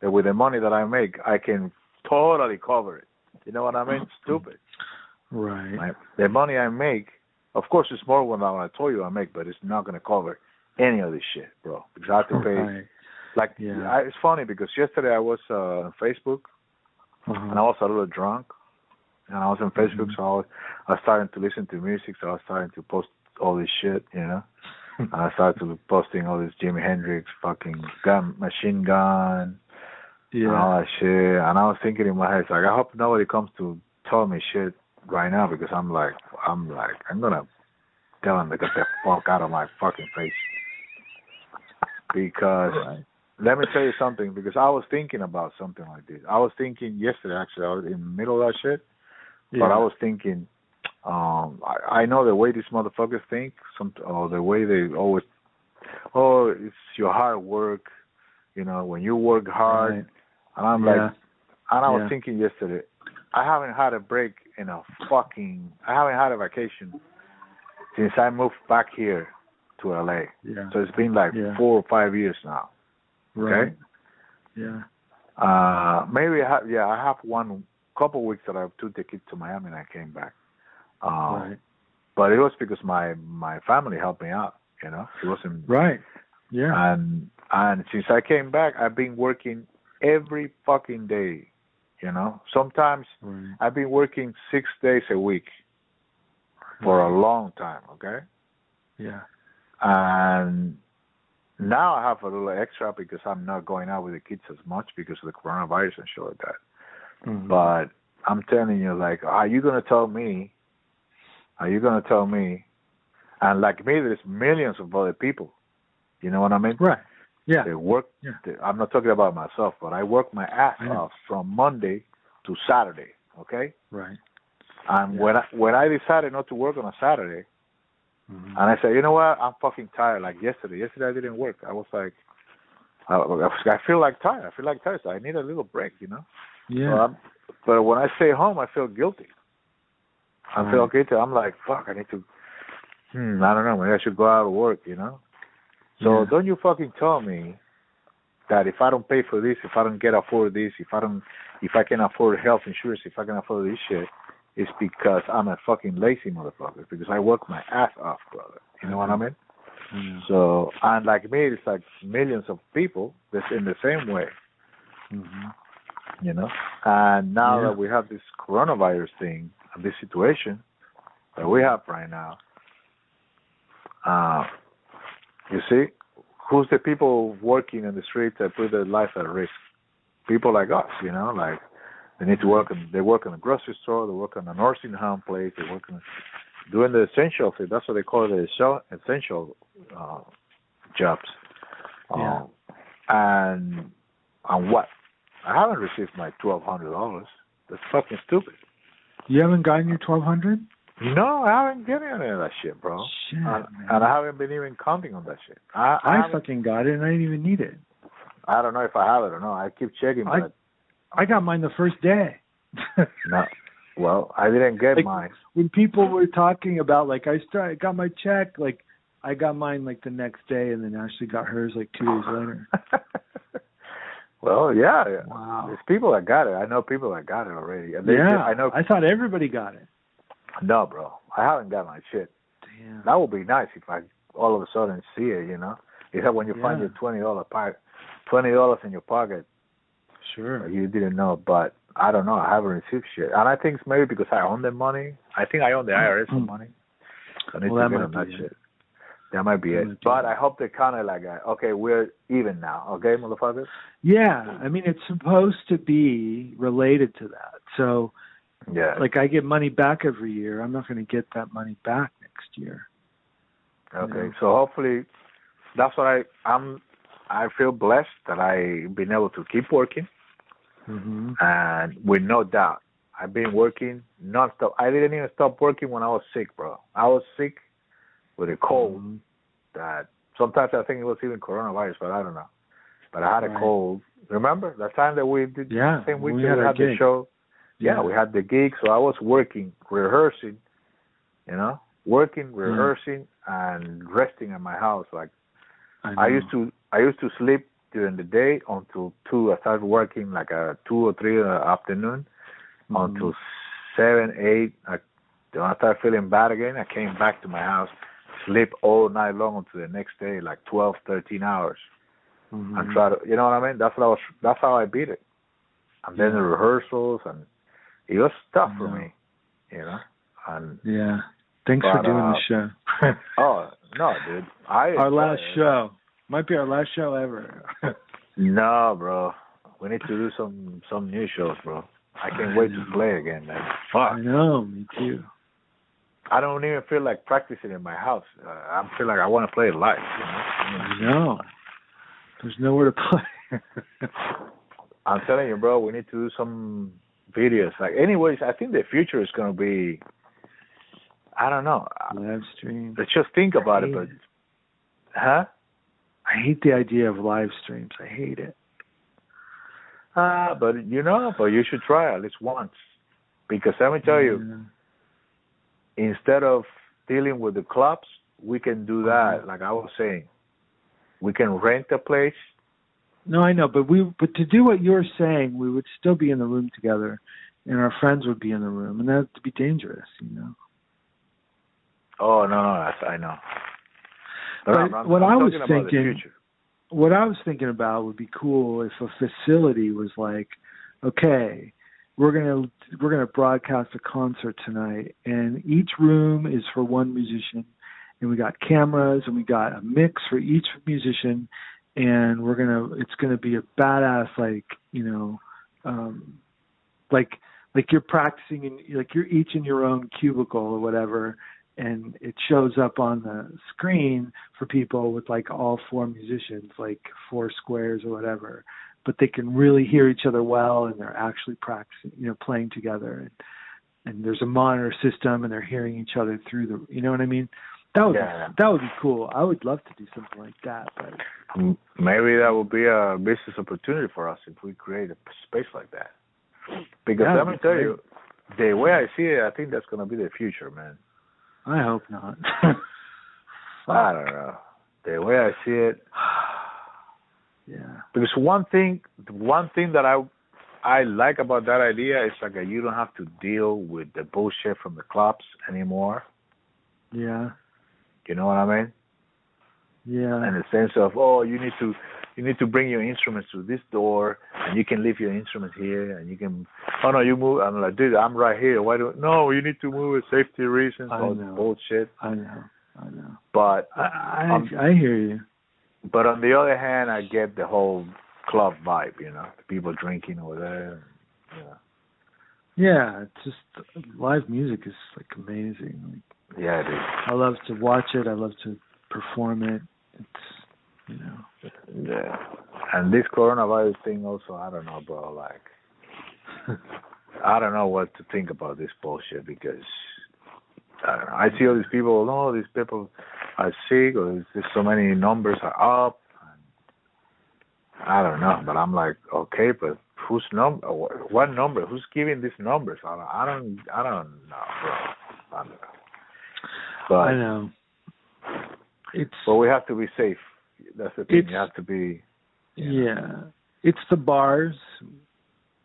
that with the money that I make, I can totally cover it. You know what I mean? Stupid. Right. My, the money I make, of course, it's more than what I told you I make, but it's not gonna cover any of this shit, bro. Because I have to pay. Right. Like, Yeah. I, it's funny because yesterday I was uh, on Facebook Uh-huh. and I was a little drunk, and I was on Facebook, Mhm. so I was, I was starting to listen to music, so I was starting to post all this shit, you know. and I started to be posting all this Jimi Hendrix fucking gun, machine gun, and all yeah. that shit. And I was thinking in my head, like I hope nobody comes to tell me shit right now because I'm like, I'm like, I'm gonna tell them to get the fuck out of my fucking face. Because Right. let me tell you something, because I was thinking about something like this. I was thinking yesterday, actually, I was in the middle of that shit, Yeah. but I was thinking, um, I, I know the way these motherfuckers think, some, or the way they always, oh, it's your hard work, you know, when you work hard, Right. and I'm yeah. like, and I was Yeah. thinking yesterday, I haven't had a break in a fucking, I haven't had a vacation since I moved back here to LA. yeah. So it's been like Yeah. four or five years now. Right. Yeah. Uh, maybe I have, yeah, I have one couple weeks that I took the kid to Miami and I came back. Um, right. But it was because my my family helped me out. You know, it wasn't. Right. Yeah. And and since I came back, I've been working every fucking day. You know, sometimes right. I've been working six days a week for a long time. Okay, Yeah. and now I have a little extra because I'm not going out with the kids as much because of the coronavirus and shit like that. Mhm. But I'm telling you, like, are you gonna tell me? Are you gonna tell me? And like me, there's millions of other people. You know what I mean? right. Yeah. They work. Yeah. They, I'm not talking about myself, but I work my ass off from Monday to Saturday. Okay. Right. And Yeah. when I when I decided not to work on a Saturday, Mhm. and I said, you know what, I'm fucking tired. Like yesterday, yesterday I didn't work. I was like, I, I feel like tired. I feel like tired. So I need a little break. You know. Yeah. I'm, but when I stay home, I feel guilty. I feel Right. guilty. I'm like, fuck, I need to. Hmm, I don't know. Maybe I should go out of work. You know. So Yeah. don't you fucking tell me that if I don't pay for this, if I don't get afford this, if I don't, if I can afford health insurance, if I can afford this shit, it's because I'm a fucking lazy motherfucker. Because I work my ass off, brother. You know what I mean? Yeah. So and like me, it's like millions of people that's in the same way Mhm. You know. And now Yeah. that we have this coronavirus thing, and this situation that we have right now, uh, you see, who's the people working in the street that put their life at risk? People like us, you know, like they need to work in they work in a grocery store, they work in a nursing home place, they work in doing the essential thing. That's what they call the essential uh, jobs. Yeah. Um, and and what? I haven't received my twelve hundred dollars. That's fucking stupid. You haven't gotten your twelve hundred? No, I haven't getting any of that shit, bro. Shit. And I haven't been even counting on that shit. I I, I fucking got it and I didn't even need it. I don't know if I have it or not. I keep checking, I- but I got mine the first day. no. Well, I didn't get Like- mine. when people were talking about like I start I got my check, like I got mine like the next day and then Ashley got hers like two days later. well, yeah. yeah. Wow. There's people that got it. I know people that got it already. And they, yeah. I know. I thought everybody got it. no, bro. I haven't got my shit. Damn. That would be nice if I all of a sudden see it. You know, except when you find your twenty dollar pocket, twenty dollars in your pocket, Sure. you didn't know. But I don't know. I haven't received shit, and I think it's maybe because I own the money. I think I own the IRS some Mm. money. I need Well, to that get on might that be it. That might be it. But. I hope they kind of like, okay, we're even now. Okay, motherfuckers. Yeah, I mean it's supposed to be related to that. So Yeah. like I get money back every year. I'm not going to get that money back next year. Okay, Yeah. so hopefully, that's what I I'm. I feel blessed that I've been able to keep working, Mhm. and with no doubt, I've been working nonstop. I didn't even stop working when I was sick, bro. I was sick with a cold Mm-hmm. that sometimes I think it was even coronavirus, but I don't know. But I had a Right. cold. Remember that time that we did Yeah, same week we had we had the show? Yeah, we had the gig, so I was working, rehearsing, you know, working, rehearsing, and resting at my house. Like I, I used to, I used to sleep during the day until two. I started working like a two or three in the afternoon Mhm. until seven, eight. I, when I started feeling bad again, I came back to my house, sleep all night long until the next day, like 12, 13 hours, Mhm. and try to, you know what I mean? That's what I was. That's how I beat it. And then the Yeah. rehearsals, and it was tough for me, you know. And Yeah. Thanks for doing uh, the show. oh no, dude, I our last it. show might be our last show ever. No, bro. We need to do some some new shows, bro. I can't wait to play again, man. Fuck. I know, me too. I don't even feel like practicing in my house. Uh, I feel like I want to play it live. You know? Know. There's nowhere to play. I'm telling you, bro. We need to do some videos. Like, anyways, I think the future is gonna be. I don't know. Live stream. Let's just think about it, but it. huh? I hate the idea of live streams. I hate it. Uh, but you know, but you should try at least once, because let me tell you, Yeah. Instead of dealing with the clubs, we can do that. Mm-hmm. Like I was saying, we can rent a place. No, I know, but we but to do what you're saying, we would still be in the room together, and our friends would be in the room, and that would be dangerous, you know. Oh no, no, that's, I know. But I'm- I'm- what I'm I was thinking- What I was thinking about would be cool if a facility was like, okay, we're gonna we're gonna broadcast a concert tonight, and each room is for one musician, and we got cameras and we got a mix for each musician, and we're gonna it's gonna be a badass like you know, um, like like you're practicing in like you're each in your own cubicle or whatever, and it shows up on the screen for people with like all four musicians, like four squares or whatever, but they can really hear each other well and they're actually practicing, you know, playing together and and there's a monitor system and they're hearing each other through the you know what I mean? That would Yeah. be, that would be cool. I would love to do something like that, but Maybe that would be a business opportunity for us if we create a space like that. Because Yeah, let me tell great. you, the way I see it, I think that's going to be the future, man. I hope not. I don't know. The way I see it, yeah. because one thing, one thing that I I like about that idea is like that you don't have to deal with the bullshit from the clubs anymore. Yeah. You know what I mean? Yeah. in the sense of oh you need to you need to bring your instruments to this door and you can leave your instruments here and you can oh no you move I'm like dude I'm right here why do no you need to move with safety reasons I all know. bullshit I know. I know. but I I, I hear you. But on the other hand I get the whole club vibe you know the people drinking over there Yeah. Yeah, it's just live music is like amazing. Like, yeah it is I love to watch it. I love to perform it. It's you know. yeah and this coronavirus thing also I don't know bro like I don't know what to think about this bullshit because I don't know. I see all these people. No, these people are sick, or there's just so many numbers are up. I don't know, but I'm like, okay, but whose number? What number? Who's giving these numbers? I don't. I don't. I don't know, bro. I don't know. But I know. It's but we have to be safe. That's the thing. You have to be. yeah. It's the bars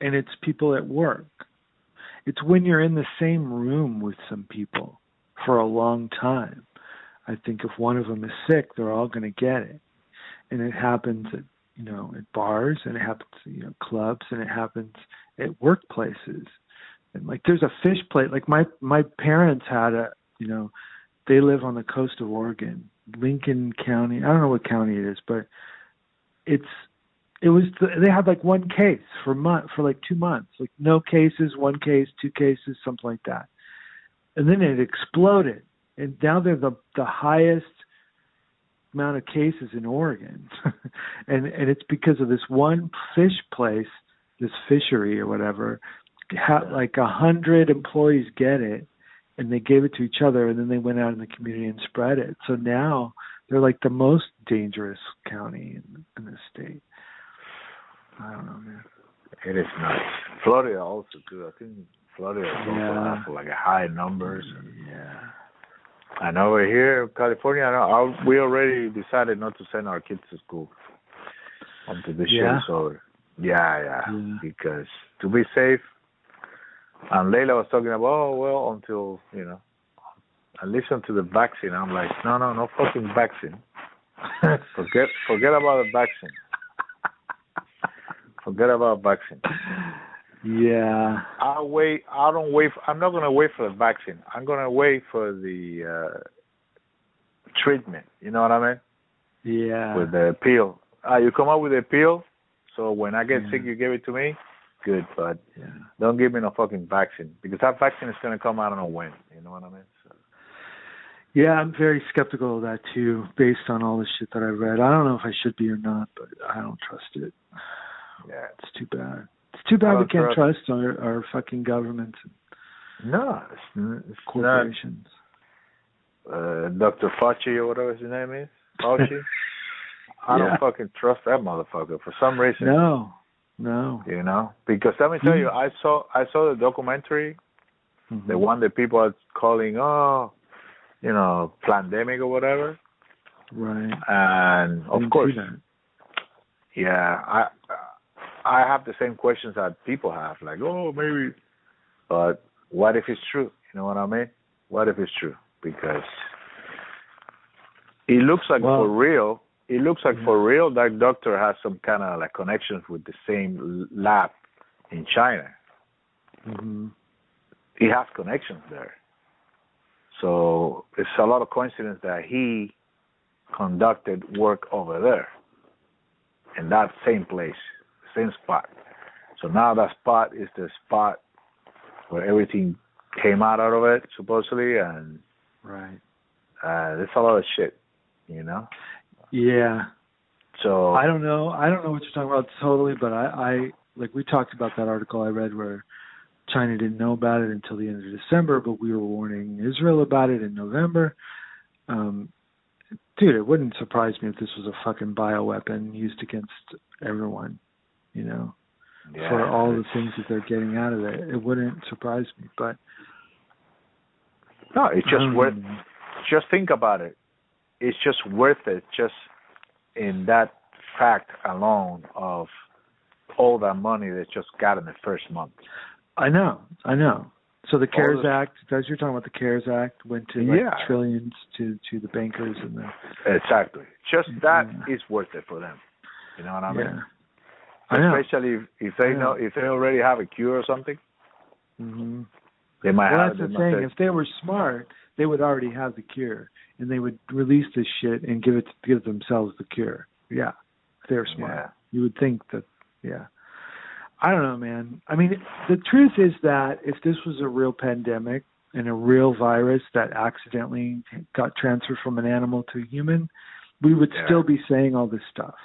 and it's people at work. It's when you're in the same room with some people for a long time. I think if one of them is sick, they're all going to get it. And it happens at, you know, at bars and it happens, you know, clubs and it happens at workplaces. And like there's a fish plate like my my parents had a, you know, they live on the coast of Oregon, Lincoln County. I don't know what county it is, but it's it was the, they had like one case for month for like two months, like no cases, one case, two cases, something like that, and then it exploded, and now they're the the highest amount of cases in Oregon, and and it's because of this one fish place, this fishery or whatever, ha- like a hundred employees get it, and they gave it to each other, and then they went out in the community and spread it. So now they're like the most dangerous county in, in the state. I don't know, man. It is nuts. Florida also too. I think Florida is also Yeah. have like a high numbers. Yeah. And over here, in California, I know, I, we already decided not to send our kids to school until this Yeah? year over. Yeah, yeah, Yeah. Because to be safe, and Layla was talking about, oh well, until you know, I listen to the vaccine. I'm like, no, no, no fucking vaccine. forget, forget about the vaccine. Forget about vaccine. Yeah. I wait. I don't wait. For, I'm not gonna wait for the vaccine. I'm gonna wait for the uh treatment. You know what I mean? Yeah. With the pill. Ah, you come up with a pill. So when I get Yeah. sick, you give it to me. Good, but yeah. don't give me no fucking vaccine because that vaccine is gonna come. I don't know when. You know what I mean? So, Yeah, I'm very skeptical of that too, based on all the shit that I've read. I don't know if I should be or not, but I don't trust it. yeah. It's too bad. It's too bad we can't trust- trust our our fucking governments and No, it's, it's not. corporations. Uh, Dr. Fauci or whatever his name is. Fauci. I Yeah. don't fucking trust that motherfucker for some reason. No, no. you know because let me tell you i saw i saw the documentary Mhm. the one that people are calling oh you know pandemic or whatever Right. and of course yeah i i have the same questions that people have like oh maybe but what if it's true you know what i mean what if it's true because it looks like Well- for real it looks like Yeah. for real that doctor has some kind of like connections with the same lab in china Mhm. he has connections there. So it's a lot of coincidence that he conducted work over there in that same place, same spot. So now that spot is the spot where everything came out of it supposedly, and Right. uh, there's a lot of shit, you know. Yeah. So I don't know. I don't know what you're talking about totally, but I, I like we talked about that article I read where China didn't know about it until the end of December, but we were warning Israel about it in November. Um, dude, it wouldn't surprise me if this was a fucking bioweapon used against everyone. You know, yeah, for all the things that they're getting out of it, it wouldn't surprise me. But no, it's just don't worth. Just think about it. It's just worth it, just in that fact alone of all that money they just got in the first month. I know, I know. So the CARES this- Act, as you're talking about the CARES Act, went to like Yeah. trillions to to the bankers and the Exactly. Just that is Yeah. worth it for them. You know what I mean? Yeah. I know. Especially if, if they Yeah. know if they already have a cure or something, hmm they might Well, have. that's the thing. say- If they were smart, they would already have the cure, and they would release this shit and give it to give themselves the cure. Yeah, if they're smart. Yeah. You would think that. Yeah. I don't know, man. I mean, the truth is that if this was a real pandemic and a real virus that accidentally got transferred from an animal to a human, we would Yeah. still be saying all this stuff.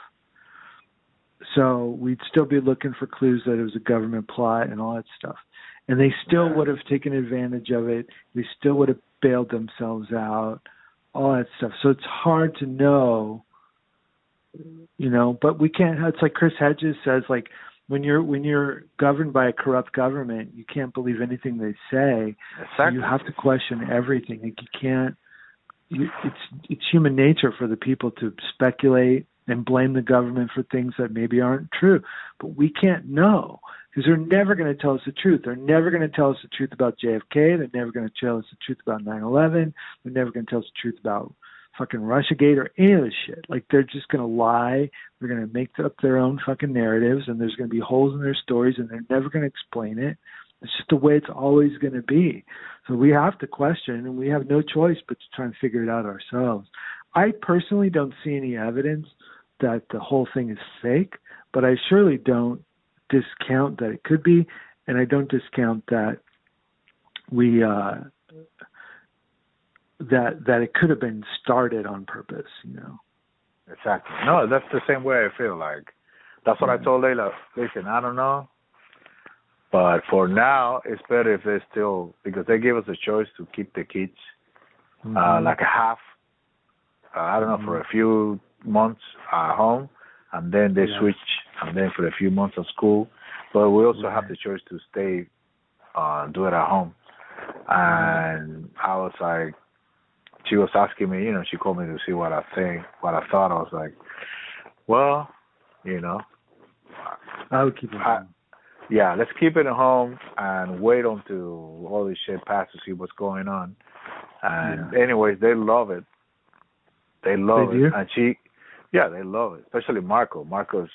So we'd still be looking for clues that it was a government plot and all that stuff. And they still would have taken advantage of it. They still would have bailed themselves out, all that stuff. So it's hard to know, you know. But we can't. It's like Chris Hedges says, like when you're when you're governed by a corrupt government, you can't believe anything they say. exactly. You have to question everything. Like you can't. You, it's it's human nature for the people to speculate and blame the government for things that maybe aren't true. But we can't know because they're never going to tell us the truth. They're never going to tell us the truth about JFK. They're never going to tell us the truth about 9/11. They're never going to tell us the truth about fucking RussiaGate or any of this shit. Like they're just going to lie. They're going to make up their own fucking narratives, and there's going to be holes in their stories, and they're never going to explain it. It's just the way it's always going to be. So we have to question, and we have no choice but to try and figure it out ourselves. I personally don't see any evidence that the whole thing is fake, but I surely don't discount that it could be, and I don't discount that we uh, that that it could have been started on purpose. You know. Exactly. No, that's the same way I feel. Like that's what I told Layla. Listen, I don't know. But for now, it's better if they still because they gave us a choice to keep the kids uh, Mhm. like a half. Uh, I don't know for a few months at home, and then they Yeah. switch, and then for a few months at school. But we also have the choice to stay, uh, do it at home. And I was like, she was asking me, you know, she called me to see what I think, what I thought. I was like, well, you know, I would keep it. I- home. yeah, let's keep it at home and wait until all this shit passes to see what's going on. And anyways, they love it. They love They it. do? And she, yeah, they love it. Especially Marco. Marco's.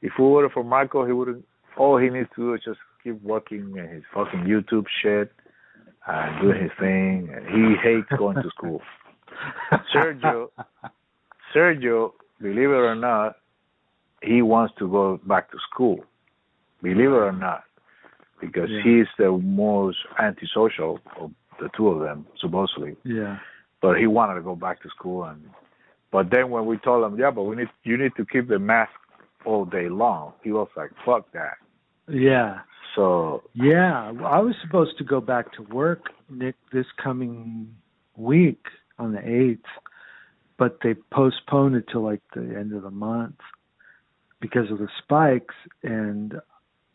If we were for Marco, he would. All he needs to do is just keep working in his fucking YouTube shit and doing his thing. And he hates going to school. Sergio- Sergio, believe it or not, he wants to go back to school. Believe it or not, because Yeah. he's the most antisocial of the two of them, supposedly. Yeah. But he wanted to go back to school, and but then when we told him, yeah, but we need you need to keep the mask all day long, he was like, fuck that. Yeah. So Yeah. Well, I was supposed to go back to work, Nick, this coming week on the eighth, but they postponed it till like the end of the month because of the spikes, and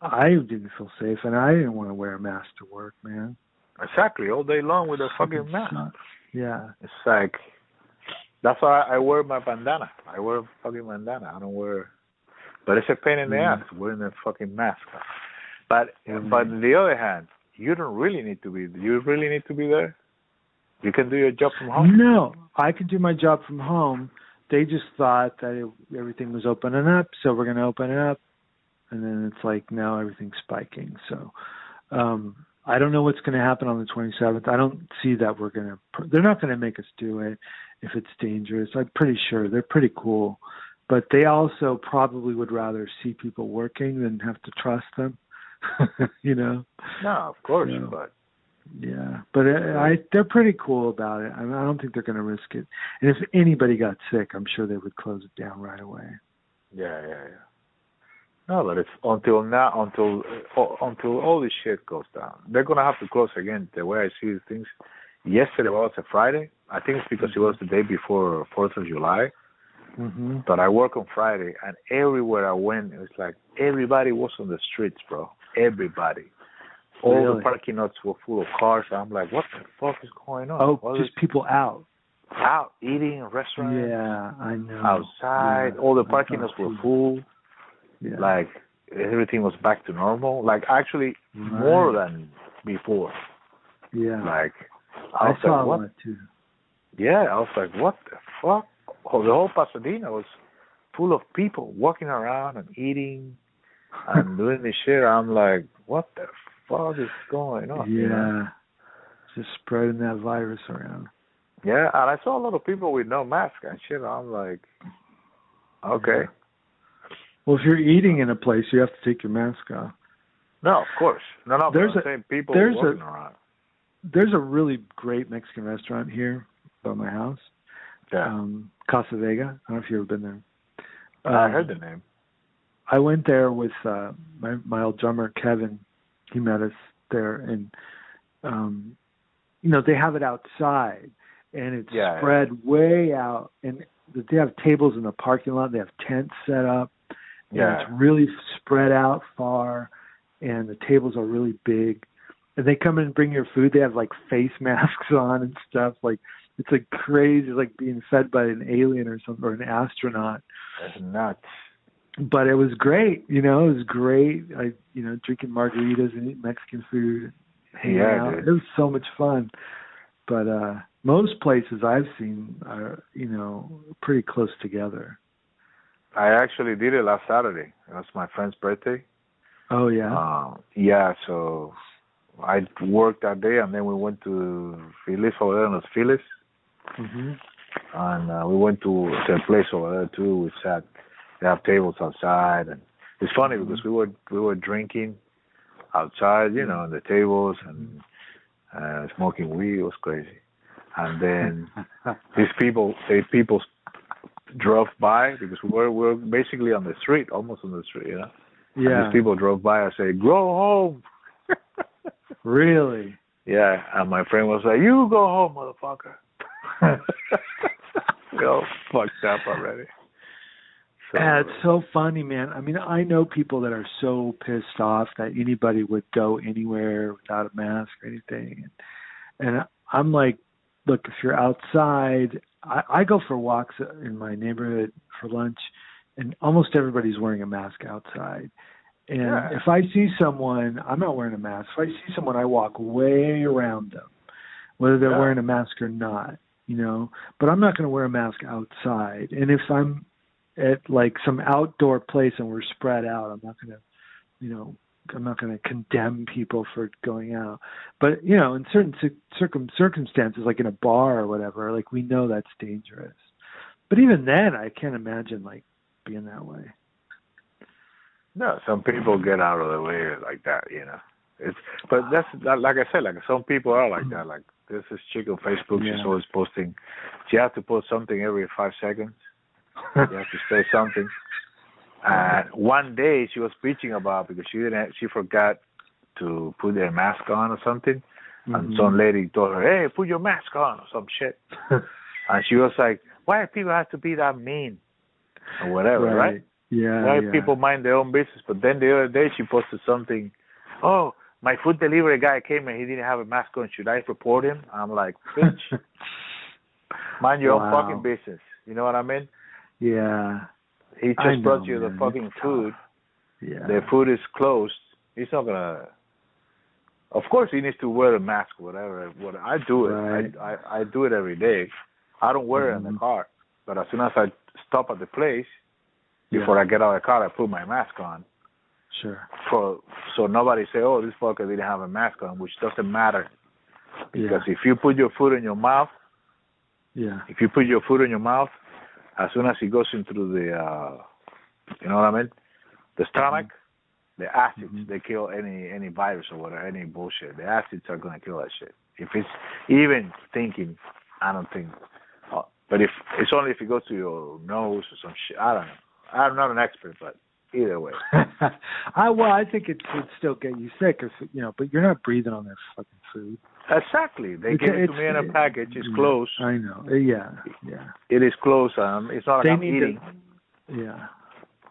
I didn't feel safe, and I didn't want to wear a mask to work, man. exactly all day long with a fucking mask. Yeah. It's like that's why I wear my bandana. I wear a fucking bandana. I don't wear, but it's a pain in the Mm. ass wearing a fucking mask. But Mm. but on the other hand, you don't really need to be. You really need to be there. You can do your job from home. No, I can do my job from home. They just thought that it, everything was opening up, so we're going to open it up, and then it's like now everything's spiking. So um I don't know what's going to happen on the 27th. I don't see that we're going to. They're not going to make us do it if it's dangerous. I'm pretty sure they're pretty cool, but they also probably would rather see people working than have to trust them. you know. No, of course, Yeah. but Yeah, but I, I they're pretty cool about it. I, mean, I don't think they're going to risk it. And if anybody got sick, I'm sure they would close it down right away. yeah, yeah, yeah. No, but it's until now, until uh, until all this shit goes down. They're gonna have to close again. The way I see things, yesterday was a Friday. I think it's because it was the day before Fourth of July. hmm But I work on Friday, and everywhere I went, it was like everybody was on the streets, bro. Everybody. All Really? the parking lots were full of cars. I'm like, what the fuck is going on? Oh, What just is people out. out eating in restaurants, Yeah, I know. outside. Yeah, all the parking lots were full. Yeah. Like everything was back to normal. Like actually Right. more than before. yeah. Like I I saw like, what? that too. Yeah, I was like, what the fuck? Oh, the whole Pasadena was full of people walking around and eating and doing this shit. I'm like, what the fuck is going on? you know? yeah. Just spreading that virus around. Yeah, and I saw a lot of people with no mask and shit. I'm like, okay. Well, if you're eating in a place, you have to take your mask off. No, of course. No, no, There's but I'm people there's a- walking around. There's a really great Mexican restaurant here by my house, Yeah. um, Casa Vega. I don't know if you've ever been there. I Um, heard the name. I went there with uh my my old drummer Kevin. He met us there and um you know, they have it outside and it's Yeah, yeah. spread way out and they have tables in the parking lot, they have tents set up. and Yeah. it's really spread out far and the tables are really big. And they come in and bring your food. They have like face masks on and stuff. Like it's like crazy, like being fed by an alien or something or an astronaut That's nuts. but it was great. You know, it was great. I, you know, drinking margaritas and eating Mexican food, hanging Yeah, out. dude. It was so much fun. But uh most places I've seen are, you know, pretty close together. I actually did it last Saturday. It was my friend's birthday. Oh yeah. Um, yeah, so I worked that day, and then we went to Phyllis over there in Los Feliz, hmm and uh, we went to the place over there too. We sat. They have tables outside, and it's funny Mm-hmm. because we were we were drinking outside, you know, on the tables and uh, smoking weed. It was crazy. And then these people, they people drove by because we were we were basically on the street, almost on the street, you know. And Yeah. these people drove by and say, "Go home." Really? yeah, and my friend was like, "You go home, motherfucker." we all fucked up already. So, Yeah, it's so funny, man. I mean, I know people that are so pissed off that anybody would go anywhere without a mask or anything. And, and I'm like, look, if you're outside, I, I go for walks in my neighborhood for lunch, and almost everybody's wearing a mask outside. And Yeah. if I see someone, I'm not wearing a mask. If I see someone, I walk way around them, whether they're Yeah. wearing a mask or not, you know. But I'm not going to wear a mask outside. And if I'm at like some outdoor place and we're spread out, I'm not going to, you know, I'm not going to condemn people for going out. But you know, in certain ci- circum circumstances, like in a bar or whatever, like we know that's dangerous. But even then, I can't imagine like being that way. No, some people get out of the way like that, you know. It's but that's like I said, like some people are like that. Like there's this chick on Facebook, she's Yeah. always posting. She has to post something every five seconds. You have to say something. And one day she was preaching about because she didn't, she forgot to put her mask on or something, and Mhm. some lady told her, "Hey, put your mask on" or some shit. and she was like, "Why do people have to be that mean?" Or whatever, right? Yeah. Why yeah. people mind their own business? But then the other day she posted something. Oh, my food delivery guy came and he didn't have a mask on. Should I report him? I'm like, bitch, mind your own fucking business. You know what I mean? yeah. He just know, brought you the fucking food. Yeah. The food is closed. He's not gonna. Of course, he needs to wear a mask, whatever. What I do it. Right. I, I I do it every day. I don't wear it in the car, but as soon as I stop at the place, Yeah. before I get out of the car, I put my mask on. Sure. for so nobody say, "Oh, this fucker didn't have a mask on," which doesn't matter because Yeah. if you put your food in your mouth, Yeah. if you put your food in your mouth, as soon as it goes into the, uh, you know what I mean, the stomach, the acids Mhm. they kill any any virus or whatever, any bullshit. The acids are gonna kill that shit. If it's even thinking, I don't think. Uh, but if it's only if it goes to your nose or some shit, I don't know. I'm not an expert, but either way. I well, I think it would still get you sick if you know, but you're not breathing on their fucking food. Exactly. They It's- give it to me in a package. It's yeah, closed. I know. Uh, Yeah, yeah. It is closed. Um, it's not like They I'm eating. to. Yeah.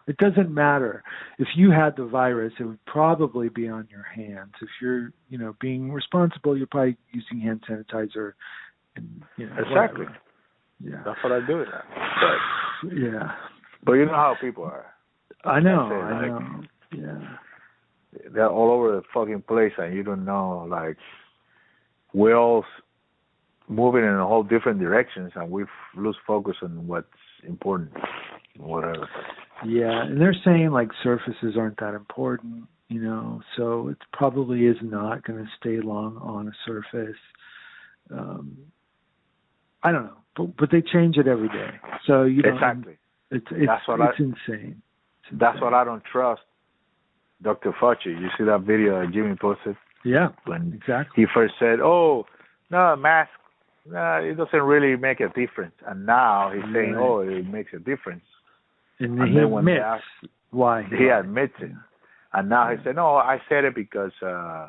It doesn't matter if you had the virus; it would probably be on your hands. If you're, you know, being responsible, you're probably using hand sanitizer. And you know, Exactly. whatever. Yeah. That's what I do. But, Yeah. But you know how people are. I know. It, I like- know. Yeah. They're all over the fucking place, and you don't know. Like we're all moving in a whole different directions, and we lose focus on what's important. Whatever. Yeah, and they're saying like surfaces aren't that important, you know, so it probably is not going to stay long on a surface. Um, I don't know, but but they change it every day, so you know, Exactly. It's it's That's what it's I- insane. It's That's insane. what I don't trust. Dr. Fauci. You see that video that Jimmy posted Yeah, when exactly. he first said, "Oh, no, mask, no, it doesn't really make a difference," and now he's saying, Right. "Oh, it makes a difference." And, And he then when they admits ask- why He admits it, and now he said, "No, I said it because uh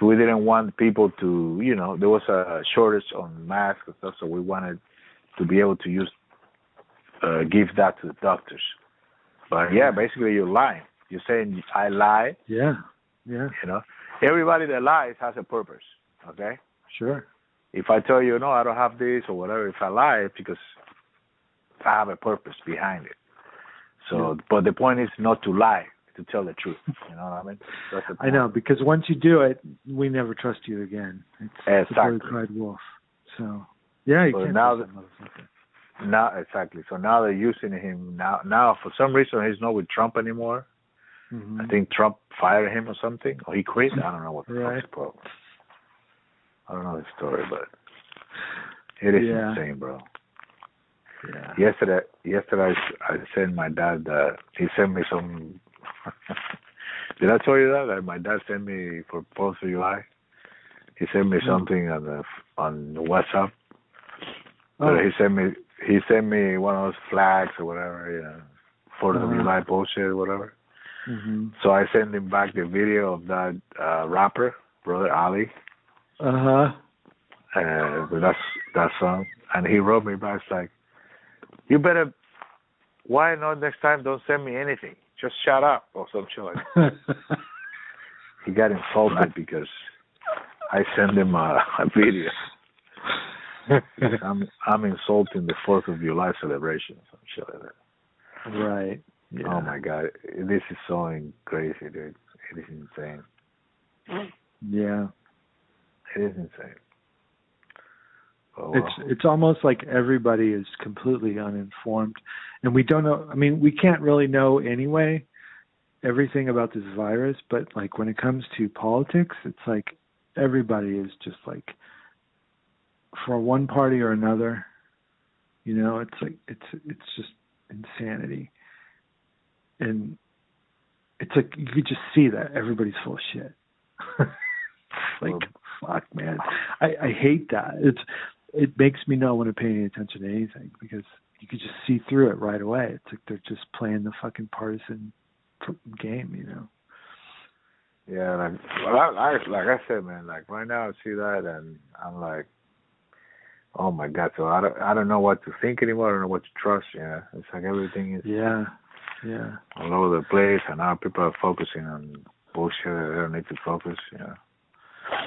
we didn't want people to, you know, there was a shortage on masks and stuff, so we wanted to be able to use, uh give that to the doctors." But yeah, basically you're lying. You're saying I lie, Yeah, yeah, you know. Everybody that lies has a purpose. Okay. sure. If I tell you no, I don't have this or whatever, if I lie, it's because I have a purpose behind it. So, Yeah. but the point is not to lie, to tell the truth. You know what I mean? The I know because once you do it, we never trust you again. It's the Exactly. bird cried wolf. So yeah, you can't now motherfucker. Now, exactly. So now they're using him. Now, now for some reason he's not with Trump anymore. Mhm. I think Trump fired him or something, or he quit. I don't know what the Right. fuck's problem. I don't know the story, but it is Yeah. insane, bro. Yeah. Yesterday, yesterday I, I sent my dad. Uh, he sent me some. Did I tell you that? That my dad sent me for Fourth of July. He sent me Mm. something on the on WhatsApp. Oh, he sent me he sent me one of those flags or whatever, you know, Fourth of Uh-huh. July bullshit or whatever. hmm So I sent him back the video of that uh rapper, brother Ali, Uh huh. uh with that that song, and he wrote me back like, "You better, why not next time? Don't send me anything. Just shut up or some shit like." He got insulted because I sent him a, a video. I'm I'm insulting the Fourth of July celebration, some shit like that. right. Oh yeah. Oh my god, this is so crazy, dude. It is insane. Yeah. It is insane. Oh, It's well. it's almost like everybody is completely uninformed, and we don't know. I mean, we can't really know anyway everything about this virus, but like when it comes to politics, it's like everybody is just like for one party or another. You know, it's like it's it's just insanity, and it's like you could just see that everybody's full of shit. like fuck, man, I I hate that. It's it makes me not want to pay any attention to anything because you could just see through it right away. It's like they're just playing the fucking partisan game, you know. Yeah, like well, I, I like I said, man, like right now I see that and I'm like, oh my god. So I don't I don't know what to think anymore. I don't know what to trust. Yeah, it's like everything is Yeah, yeah, all over the place, and now people are focusing on bullshit. They don't need to focus. Yeah.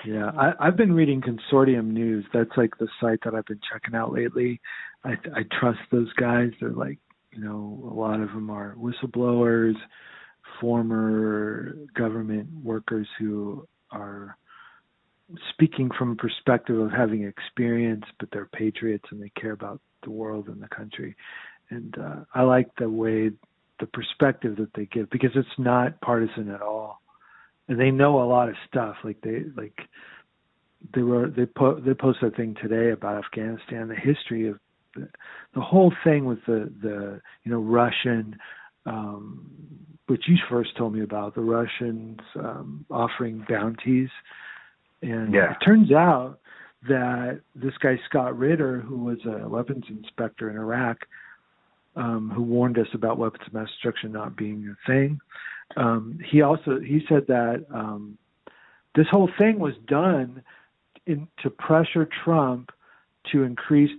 yeah. I, I've been reading Consortium News. That's like the site that I've been checking out lately. I I trust those guys. They're like, you know, a lot of them are whistleblowers, former government workers who are speaking from a perspective of having experience, but they're patriots and they care about the world and the country. And uh, I like the way the perspective that they give because it's not partisan at all, and they know a lot of stuff. Like they like they were they put they posted a thing today about Afghanistan, the history of the, the whole thing with the the you know Russian um which you first told me about the Russians um offering bounties and Yeah. it turns out that this guy Scott Ritter who was a weapons inspector in Iraq um who warned us about weapons of mass destruction not being a thing um he also he said that um this whole thing was done in to pressure Trump to increase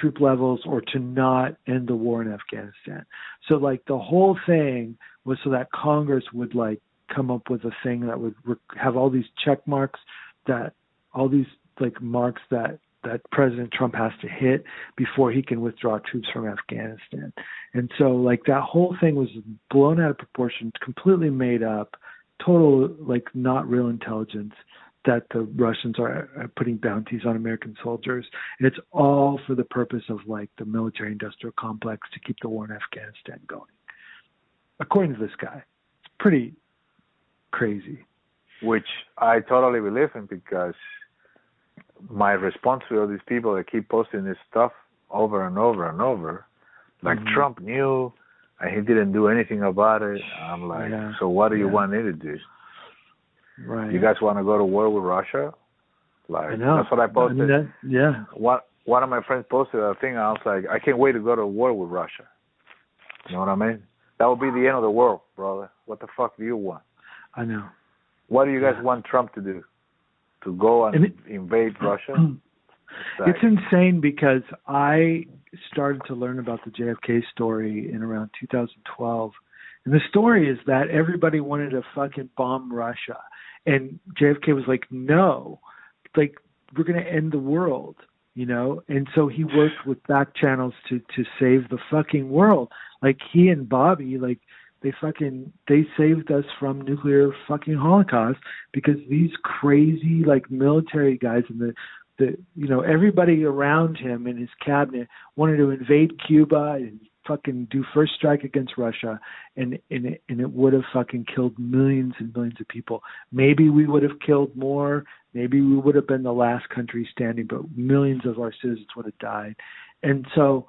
troop levels or to not end the war in Afghanistan. So like the whole thing was so that Congress would like come up with a thing that would re- have all these check marks that all these like marks that that President Trump has to hit before he can withdraw troops from Afghanistan. And so like that whole thing was blown out of proportion, completely made up, total like not real intelligence that the Russians are, are putting bounties on American soldiers. And it's all for the purpose of like the military industrial complex to keep the war in Afghanistan going. According to this guy. It's pretty crazy. Which I totally believe in because my response to all these people that keep posting this stuff over and over and over, like Mhm. Trump knew and he didn't do anything about it. I'm like, Yeah. so what do you Yeah. want me to do? Right. You guys want to go to war with Russia? Like I know. that's what I posted. mean, that- yeah. one one of my friends posted a thing. I was like, I can't wait to go to war with Russia. You know what I mean? That would be the end of the world, brother. What the fuck do you want? I know. What do you guys want Trump to do? To go and, it- invade Russia? It's It's insane because I started to learn about the JFK story in around 2012. And the story is that everybody wanted to fucking bomb Russia. And JFK was like, no, like, we're going to end the world, you know? And so he worked with back channels to, to save the fucking world. Like, he and Bobby, like, they fucking they saved us from nuclear fucking holocaust because these crazy like military guys in the the you know everybody around him in his cabinet wanted to invade Cuba and fucking do first strike against Russia and and it, and it would have fucking killed millions and millions of people. Maybe we would have killed more, maybe we would have been the last country standing, but millions of our citizens would have died. And so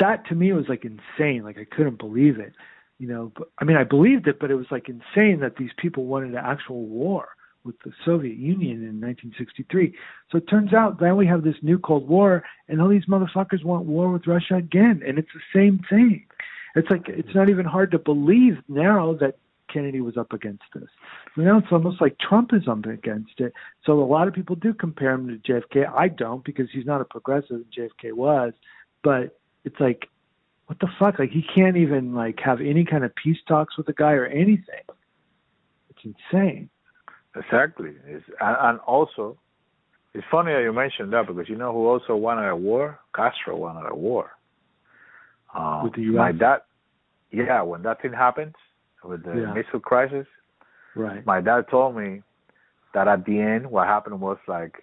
that to me was like insane. Like I couldn't believe it. You know, but, I mean I believed it, but it was like insane that these people wanted an actual war with the Soviet Union in 1963. So it turns out now we have this new Cold War, and all these motherfuckers want war with Russia again, and it's the same thing. It's like it's not even hard to believe now that Kennedy was up against this. Now it's almost like Trump is up against it. So a lot of people do compare him to JFK. I don't because he's not a progressive JFK was, but it's like what the fuck? Like he can't even like have any kind of peace talks with the guy or anything. It's insane. Exactly. It's, and, and also, it's funny that you mentioned that because you know who also wanted a war? Castro wanted a war. Um, With the US? My dad, yeah, when that thing happened with the Yeah. missile crisis, Right. my dad told me that at the end, what happened was like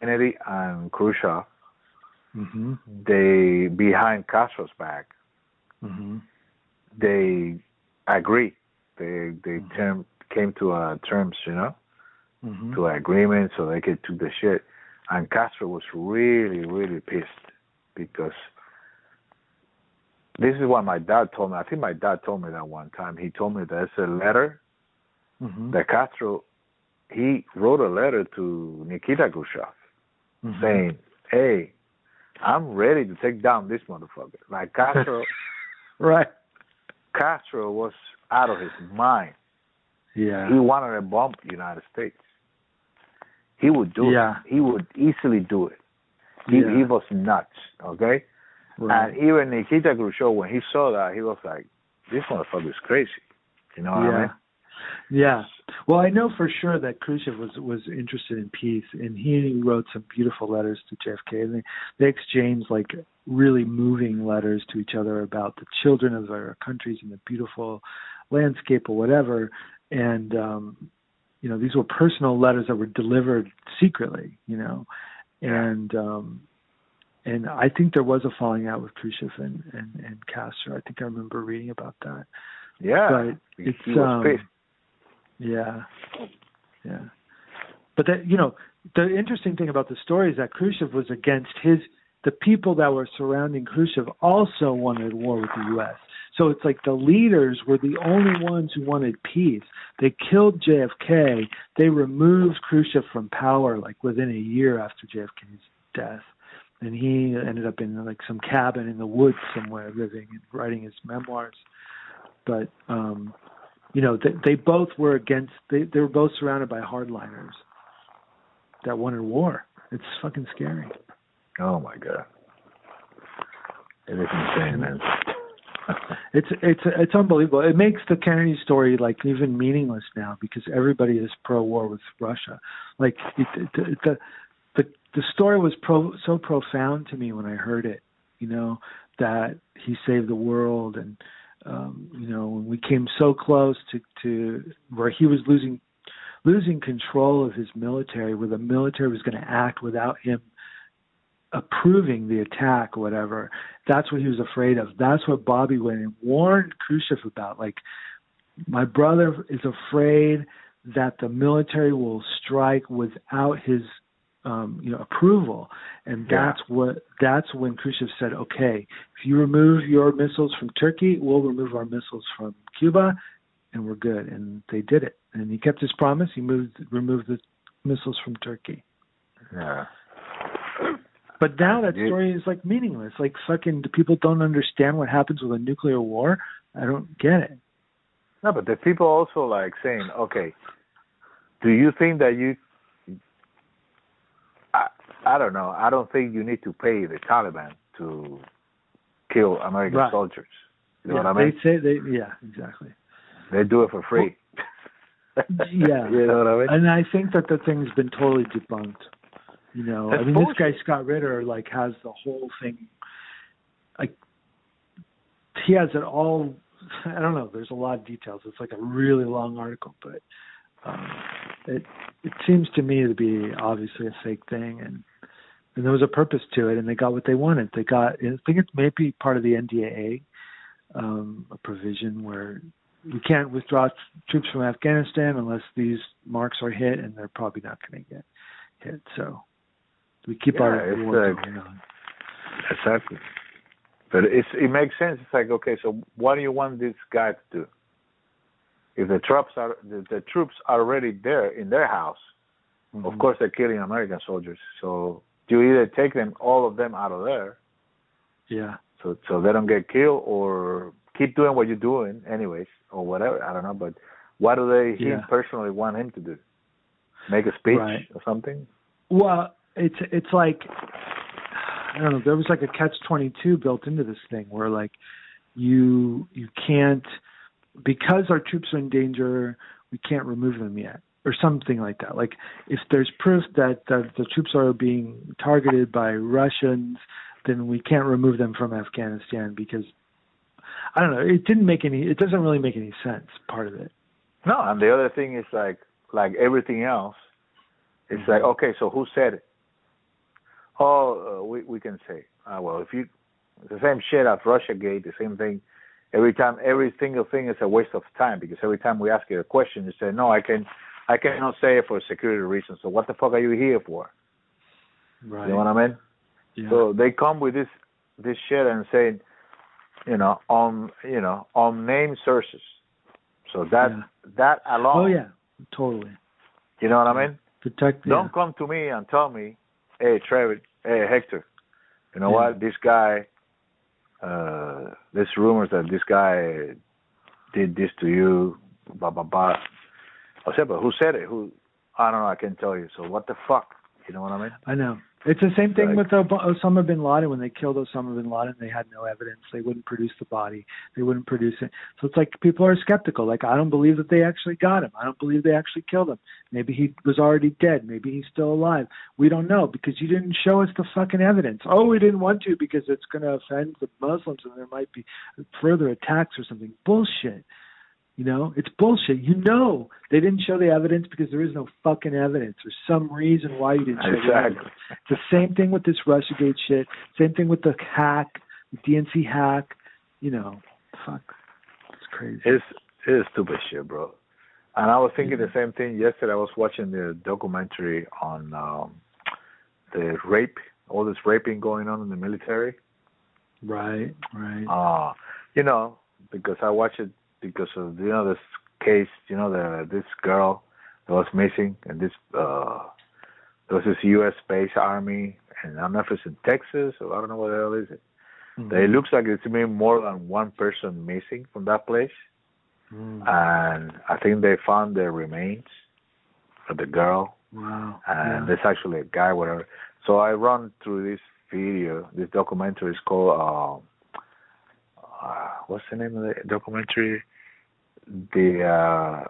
Kennedy and Khrushchev, Mhm. they behind Castro's back, Mhm. they agree. They they Mhm. term, came to uh, terms, you know. Mhm. to an agreement so they could do the shit. And Castro was really, really pissed because this is what my dad told me. I think my dad told me that one time. He told me that there's a letter Mhm. that Castro he wrote a letter to Nikita Khrushchev Mhm. saying, Hey, I'm ready to take down this motherfucker. Like Castro Right. Castro was out of his mind. Yeah. He wanted to bomb the United States. He would do Yeah. it. He would easily do it. He Yeah. he was nuts, okay? Right. And even Nikita Khrushchev, when he saw that, he was like, "This motherfucker is crazy." You know what yeah. I mean? Yeah. Well, I know for sure that Khrushchev was was interested in peace, and he wrote some beautiful letters to JFK, and they they exchanged like really moving letters to each other about the children of their countries and the beautiful landscape or whatever. And um, you know, these were personal letters that were delivered secretly. You know, and um, and I think there was a falling out with Khrushchev and and, and Castro. I think I remember reading about that. Yeah. But it's, um. Yeah, yeah. But that you know, the interesting thing about the story is that Khrushchev was against his. The people that were surrounding Khrushchev also wanted war with the U.S. So it's like the leaders were the only ones who wanted peace. They killed JFK. They removed Khrushchev from power like within a year after JFK's death. And he ended up in like some cabin in the woods somewhere living and writing his memoirs. But um you know, they, they both were against. They they were both surrounded by hardliners that wanted war. It's fucking scary. Oh my god. It is insane, man. It's it's it's unbelievable. It makes the Kennedy story like even meaningless now because everybody is pro-war with Russia. Like it, it, the the the story was pro so profound to me when I heard it. You know that he saved the world and um, you know, when we came so close to, to where he was losing losing control of his military, where the military was going to act without him approving the attack or whatever. That's what he was afraid of. That's what Bobby went and warned Khrushchev about. Like, my brother is afraid that the military will strike without his um, you know, approval. And Yeah. that's what that's when Khrushchev said, okay, if you remove your missiles from Turkey, we'll remove our missiles from Cuba, and we're good. And they did it. And he kept his promise. He moved removed the missiles from Turkey. Yeah. But now that story is like meaningless. Like fucking people don't understand what happens with a nuclear war. I don't get it. No, but the people also like saying, okay, do you think that you? I don't know. I don't think you need to pay the Taliban to kill American Right. soldiers. You know yeah, what I mean? They say they yeah, exactly. They do it for free. Yeah. you know what I mean? And I think that the thing's been totally debunked. You know, That's I mean, this guy. Scott Ritter like has the whole thing. Like, he has it all. I don't know. There's a lot of details. It's like a really long article, but um, it it seems to me to be obviously a fake thing, and and there was a purpose to it, and they got what they wanted. They got. I think it's maybe part of the NDAA, um, a provision where you can't withdraw t- troops from Afghanistan unless these marks are hit, and they're probably not going to get hit. So we keep Yeah, our like- going on. Exactly. But it's it makes sense. It's like okay, so what do you want this guy to do? If the troops are the, the troops are already there in their house, Mm-hmm. of course they're killing American soldiers. So you either take them all of them out of there, Yeah. so so they don't get killed, or keep doing what you're doing anyways, or whatever. I don't know, but What do they him Yeah. personally want him to do? Make a speech Right. or something? Well, it's it's like I don't know. There was like a catch twenty two built into this thing where like you you can't because our troops are in danger, we can't remove them yet, or something like that. Like if there's proof that that the troops are being targeted by Russians, then we can't remove them from Afghanistan because I don't know. It didn't make any. It doesn't really make any sense. Part of it. No, and the other thing is like like everything else. It's like okay, so who said it? Oh, uh, we we can say. Uh, well, if you the same shit as Russia Gate, the same thing. Every time, every single thing is a waste of time because every time we ask you a question, you say no, I can, I cannot say it for security reasons. So what the fuck are you here for? Right. You know what I mean? yeah. So they come with this this shit and saying, you know, on you know, on name sources. So that Yeah. that alone, oh yeah. Totally. you know what I mean? Protect. yeah. Don't come to me and tell me, hey Trevor, hey Hector, you know what? This guy, uh, there's rumors that this guy did this to you, blah blah blah. I said, but who said it? Who? I don't know. I can't tell you. So what the fuck? You know what I mean? I know. It's the same thing Like- with Osama bin Laden. When they killed Osama bin Laden, they had no evidence. They wouldn't produce the body. They wouldn't produce it. So it's like people are skeptical. Like I don't believe that they actually got him. I don't believe they actually killed him. Maybe he was already dead. Maybe he's still alive. We don't know because you didn't show us the fucking evidence. Oh, we didn't want to because it's going to offend the Muslims and there might be further attacks or something. Bullshit. You know, it's bullshit. You know they didn't show the evidence because there is no fucking evidence. There's some reason why you didn't show the evidence. Exactly. It's the same thing with this RussiaGate shit. Same thing with the hack, the DNC hack. You know, fuck, it's crazy. It's it's stupid shit, bro. And I was thinking the same thing yesterday. I was watching the documentary on um the rape, all this raping going on in the military. right, right. Uh you know, because I watched it because of you know this case, you know, the this girl that was missing and this uh there was this US space army and I don't know if it's in Texas or I don't know what the hell is it. Mhm. It looks like it's been more than one person missing from that place. Mm. and I think they found the remains of the girl, wow. and yeah. there's actually a guy, whatever. So I run through this video, this documentary is called, uh, uh, what's the name of the documentary? The uh,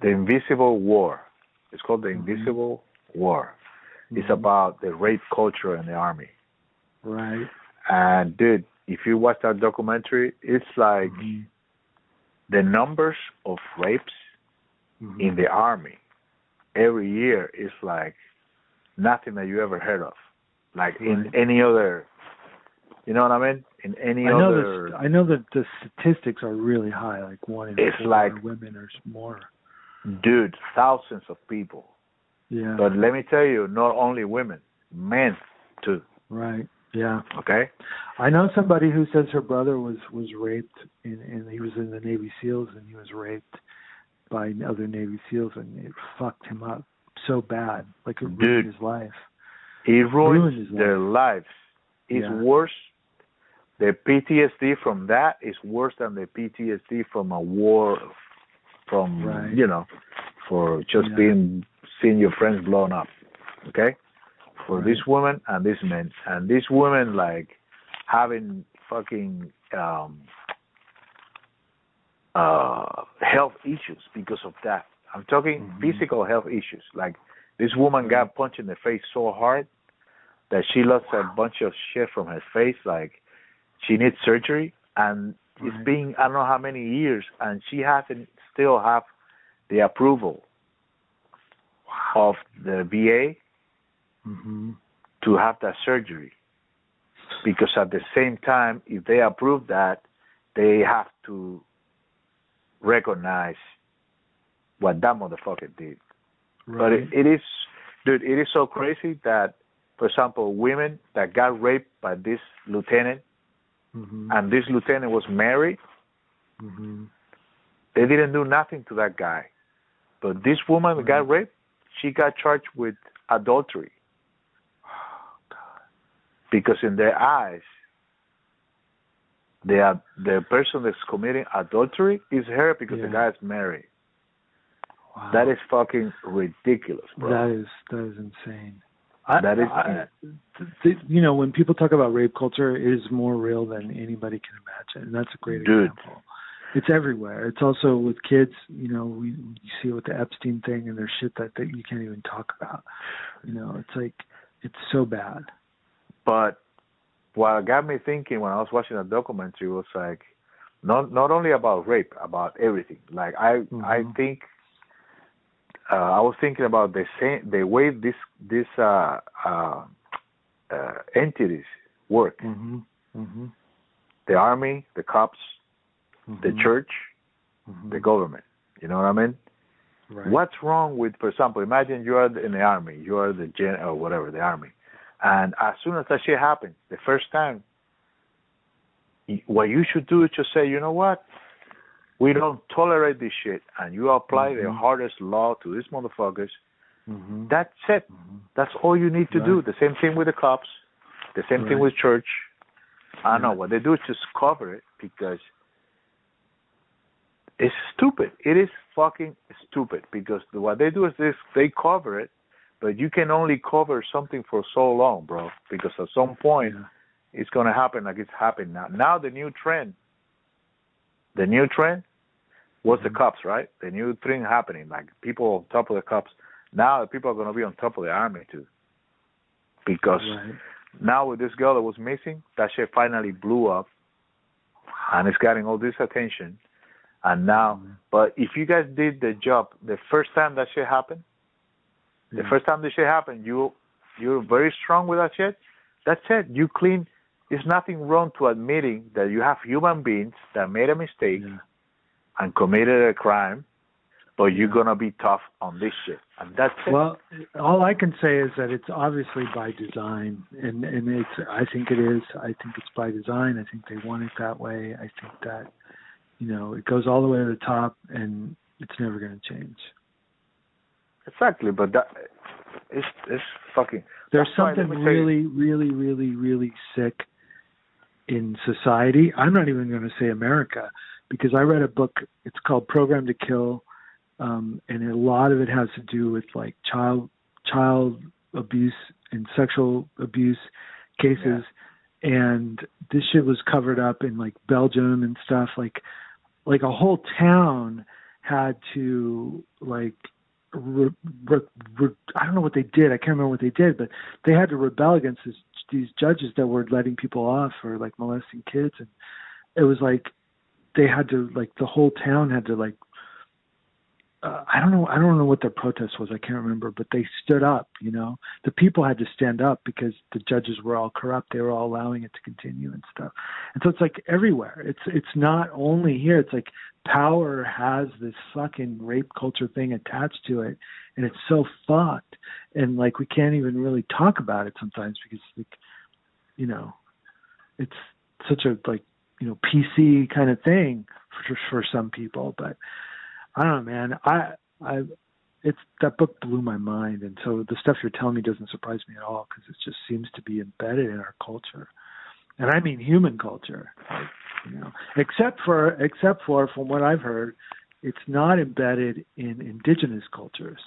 the Invisible War. It's called the Mhm. Invisible War. It's Mhm. about the rape culture in the army. right. And dude, if you watch that documentary, it's like Mhm. the numbers of rapes Mhm. in the army every year is like nothing that you ever heard of like in any other you know what i mean in any I know other that I know that the statistics are really high. Like one in It's four like- women or more. dude thousands of people Yeah. but let me tell you not only women men too right. Yeah. okay I know somebody who says her brother was was raped, and, and he was in the Navy SEALs, and he was raped by other Navy SEAls, and it fucked him up so bad, like it ruined Dude. his life. it ruins Ruined his their lives it's Yeah. worse the ptsd from that is worse than the ptsd from a war from Right. you know for just Yeah. being seeing your friends blown up okay for Right. this woman and this man and this woman like having fucking um uh health issues because of that i'm talking Mhm. physical health issues like this woman got punched in the face so hard that she lost a bunch of shit from her face like she needs surgery and it's been i don't know how many years and she hasn't still have the approval of the va hmm to have that surgery. Because at the same time if they approve that they have to recognize what that motherfucker did. But Right. it, it is dude it is so crazy that for example women that got raped by this lieutenant hmm and this lieutenant was married hmm they didn't do nothing to that guy but this woman that got raped she got charged with adultery Oh, god. because in their eyes the the person that's committing adultery is her because the guy is married Wow. That is fucking ridiculous, bro. That is that is insane. I, That is- I, th- you know, when people talk about rape culture, it is more real than anybody can imagine, and that's a great Dude. example. It's everywhere. It's also with kids. You know, we you see it with the Epstein thing, and there's shit that that you can't even talk about. You know, it's like it's so bad. But what got me thinking when I was watching the documentary was like not not only about rape, about everything. Like I I Mhm. think uh, I was thinking about the same the way this this uh, uh, uh, entities work. Mhm. Mhm. The army, the cops, the Mhm. church, Mhm. the government. You know what I mean? Right. What's wrong with, for example, imagine you are in the army, you are the gen or whatever, the army, and as soon as that shit happens, the first time, what you should do is just say, you know what, we don't tolerate this shit, and you apply the Mhm. hardest law to these motherfuckers. Mhm. That's it. Mhm. That's all you need to do. The same thing with the cops. The same thing with church. I don't know what they do is just cover it because it's stupid. It is fucking stupid because what they do is this: they cover it, but you can only cover something for so long, bro. Because at some point Yeah. it's gonna happen like it's happened now. Now the new trend, the new trend was the Mhm. cops, right? The new thing happening, like people on top of the cops. Now the people are gonna be on top of the army too, because Right. now with this girl that was missing, that shit finally blew up, and it's getting all this attention. And now, Mhm. but if you guys did the job the first time that shit happened, the first time this shit happened, you you're very strong with that shit. That's it. You clean. There's nothing wrong to admitting that you have human beings that made a mistake Yeah. and committed a crime, but you're gonna be tough on this shit, and that's it. Well, all I can say is that it's obviously by design, and and it's. I think it is. I think it's by design. I think they want it that way. I think that, you know, it goes all the way to the top, and it's never going to change. exactly, but that it's it's fucking. There's That's why, let something me tell you- really, really, really, really sick in society. I'm not even going to say America because I read a book. It's called Programmed to Kill, um, and a lot of it has to do with like child child abuse and sexual abuse cases. And this shit was covered up in like Belgium and stuff. Like, like a whole town had to like re, re, re, I don't know what they did. I can't remember what they did, but they had to rebel against this, these judges that were letting people off for like molesting kids, and it was like they had to like the whole town had to like uh, I don't know I don't know what their protest was. I can't remember but they stood up you know? The people had to stand up because the judges were all corrupt. They were all allowing it to continue and stuff. And so it's like everywhere. It's it's not only here. It's like power has this fucking rape culture thing attached to it and it's so fucked. And like we can't even really talk about it sometimes because like you know it's such a like you know PC kind of thing for for some people. But I don't know man. I I it's that book blew my mind. And so the stuff you're telling me doesn't surprise me at all because it just seems to be embedded in our culture. And I mean human culture like, you know. Except for except for from what I've heard it's not embedded in indigenous cultures.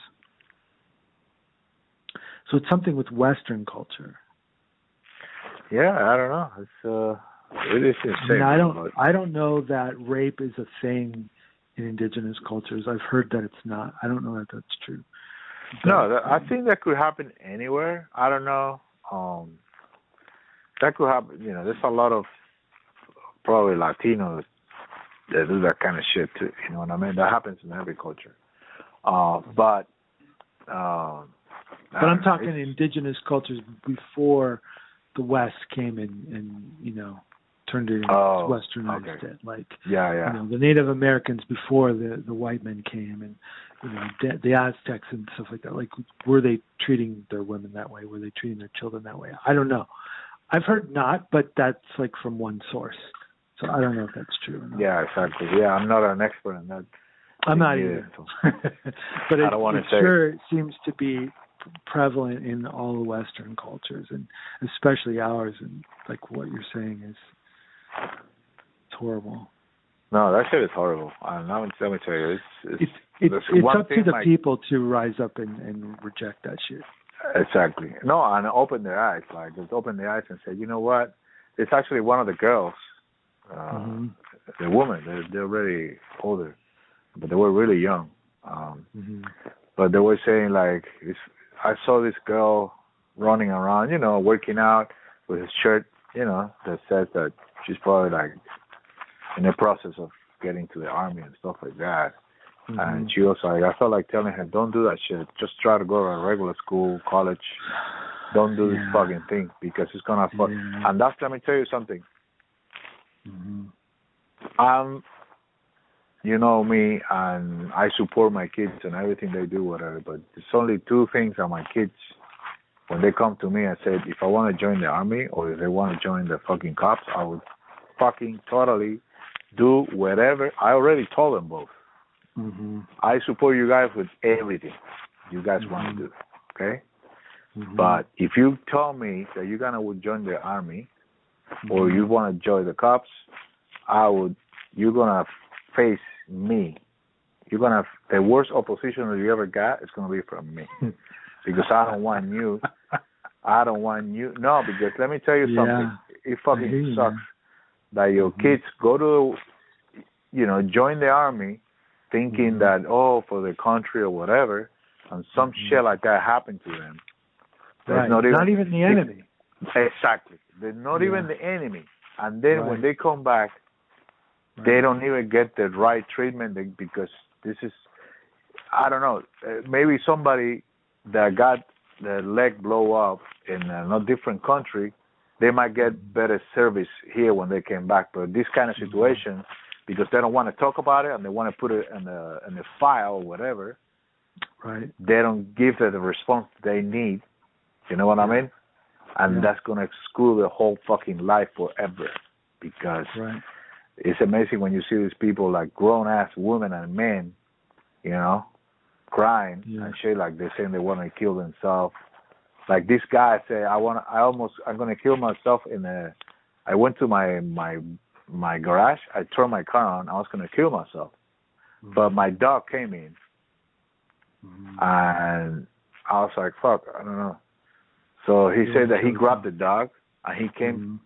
So it's something with western culture. Yeah, I don't know. It's uh, it is I insane. mean, I don't I don't know that rape is a thing in indigenous cultures. I've heard that it's not. I don't know that that's true. No, that, I think that could happen anywhere. I don't know. Um, that could happen. You know, there's a lot of probably Latinos that do that kind of shit too. You know what I mean? That happens in every culture. Uh, but um, But I'm talking indigenous cultures before the West came in and you know turned it Oh, westernized okay. it. Like Yeah, yeah. you know the Native Americans before the the white men came and you know the, the Aztecs and stuff like that. Like were they treating their women that way? Were they treating their children that way? I don't know. I've heard not, but that's like from one source. So I don't know if that's true or not. Yeah, exactly. Yeah, I'm not an expert in that. I'm not either, either. but I it, it say- sure seems to be prevalent in all the Western cultures, and especially ours. And like what you're saying is, it's horrible. No, that shit is horrible. I'm me, let me tell you, it's it's, It's it's, it's up to the my- people to rise up and, and reject that shit. exactly no, and open their eyes, like just open their eyes and say, you know what? It's actually one of the girls, uh, Mhm. the woman. They're they're already older, but they were really young. Um, Mhm. but they were saying like, it's, I saw this girl running around, you know, working out with a shirt, you know, that says that she's probably like in the process of getting to the army and stuff like that. Mhm. And she was like, I felt like telling her, don't do that shit. Just try to go to a regular school, college. Don't do this fucking thing because it's gonna fuck. Yeah. And that's let me tell you something. Mhm. I'm, you know me, and I support my kids and everything they do, whatever. But there's only two things that my kids, when they come to me and said if I want to join the army or if they want to join the fucking cops, I would fucking totally do whatever. I already told them both. Mhm. I support you guys with everything you guys want to do. Okay? Mhm. But if you tell me that you're gonna join the army or Mhm. you want to join the cops, I would. You're gonna face me. You're gonna the worst opposition that you ever got is gonna be from me because I don't want you. I don't want you. No, because let me tell you Yeah. something. It fucking sucks that your Mhm. kids go to, you know, join the army, thinking Mhm. that oh for the country or whatever, and some Mhm. shit like that happened to them. There's Right. not even the enemy. Exactly. They're not Yeah. even the enemy. And then Right. when they come back, they don't even get the right treatment because this is, I don't know, uh, maybe somebody that got their leg blow up in a different country, they might get better service here when they came back. But this kind of Mm-hmm. situation, because they don't want to talk about it and they want to put it in a in a file or whatever, Right. they don't give the response they need. You know what I mean? And Yeah. that's gonna screw the whole fucking life forever. Because Right. it's amazing when you see these people like grown ass women and men, you know, crying Yeah. and shit like they're saying they want to kill themselves. Like this guy said, I want, I almost, I'm gonna kill myself in a. I went to my my my garage. I turned my car on. I was gonna kill myself, but my dog came in Mhm. and I was like, "Fuck, I don't know." So he Yeah, said that he grabbed the dog and he came. Mhm.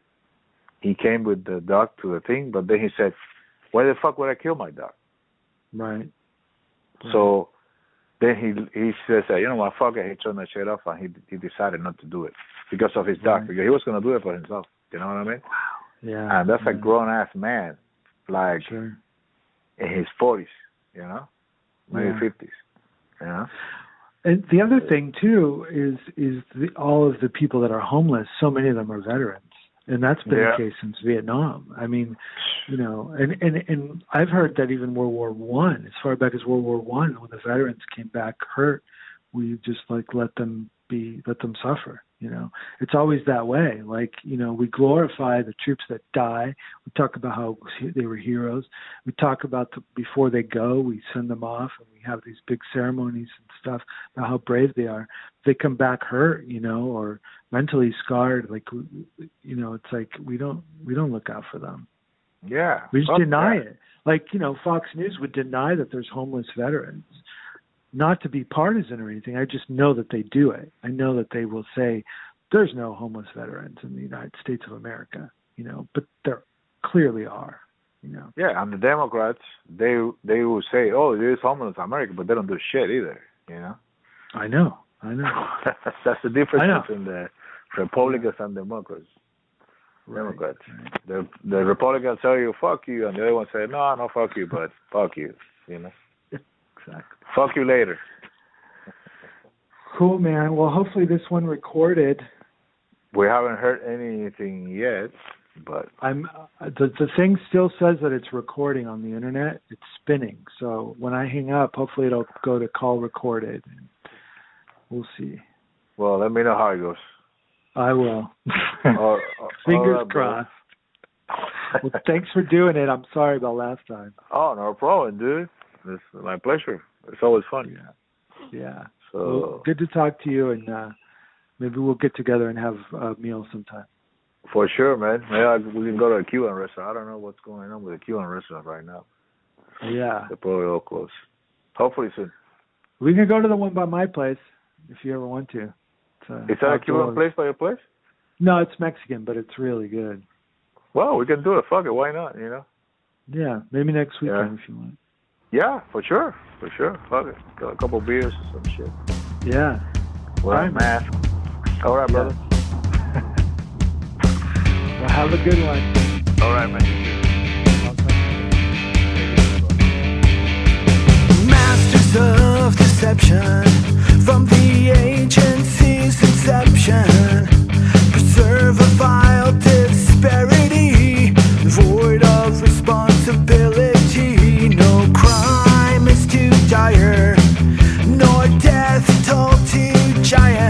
He came with the dog to the thing, but then he said, "Why the fuck would I kill my dog?" Right. So then he he says, "You know what? Fuck it." He turned the shit off and he he decided not to do it because of his mm-hmm. dog Right. because he was gonna do it for himself. You know what I mean? Wow. Yeah. And that's a grown ass man, like Sure. in his forties. You know, maybe Yeah. fifties. You know. And the other thing too is is the, all of the people that are homeless. So many of them are veterans, and that's been Yeah. the case since Vietnam. I mean, you know, and and and I've heard that even World War One, as far back as World War One, when the veterans came back hurt, we just like let them be, let them suffer. You know, it's always that way. Like you know, we glorify the troops that die. We talk about how they were heroes. We talk about the, before they go, we send them off, and we have these big ceremonies and stuff about how brave they are. They come back hurt, you know, or mentally scarred. Like you know, it's like we don't we don't look out for them. Yeah. We just deny that. it. Like, you know, Fox News would deny that there's homeless veterans. Not to be partisan or anything. I just know that they do it. I know that they will say there's no homeless veterans in the United States of America, you know, but there clearly are, you know. Yeah, and the Democrats, they they will say, "Oh, there's homeless in America," but they don't do shit either. You know, I know. I know. that's the difference I know. between the Republicans and Democrats. Right, Democrats. right. The the Republicans tell you "fuck you," and the other one say, "No, no, fuck you," but "fuck you." You know, Exactly. fuck you later. Cool, man. Well, hopefully this one recorded. We haven't heard anything yet, but I'm uh, the the thing still says that it's recording on the internet. It's spinning. So when I hang up, hopefully it'll go to call recorded. We'll see. well, let me know how it goes. I will. All- all Fingers right, crossed. Well, thanks for doing it. I'm sorry about last time. Oh, no problem, dude. It's my pleasure. It's always fun. Yeah. Yeah. So Well, good to talk to you, and uh maybe we'll get together and have a meal sometime. For sure, man. Yeah, we can go to a Cuban restaurant. I don't know what's going on with the Cuban restaurant right now. Yeah. They're probably all closed. Hopefully soon. We can go to the one by my place if you ever want to. It's a Is that a Cuban place by your place? No, it's Mexican, but it's really good. Well, we can do it. Fuck it. Why not? You know? Yeah, maybe next Yeah. weekend if you want. Yeah, for sure. For sure. Fuck it. Got a couple beers or some shit. Yeah. Wear a Fine. mask. All right, brother. Well, have a good one. All right, man. Masters of deception from the inception. Preserve a vile disparity, void of responsibility. No crime is too dire, nor death toll too giant.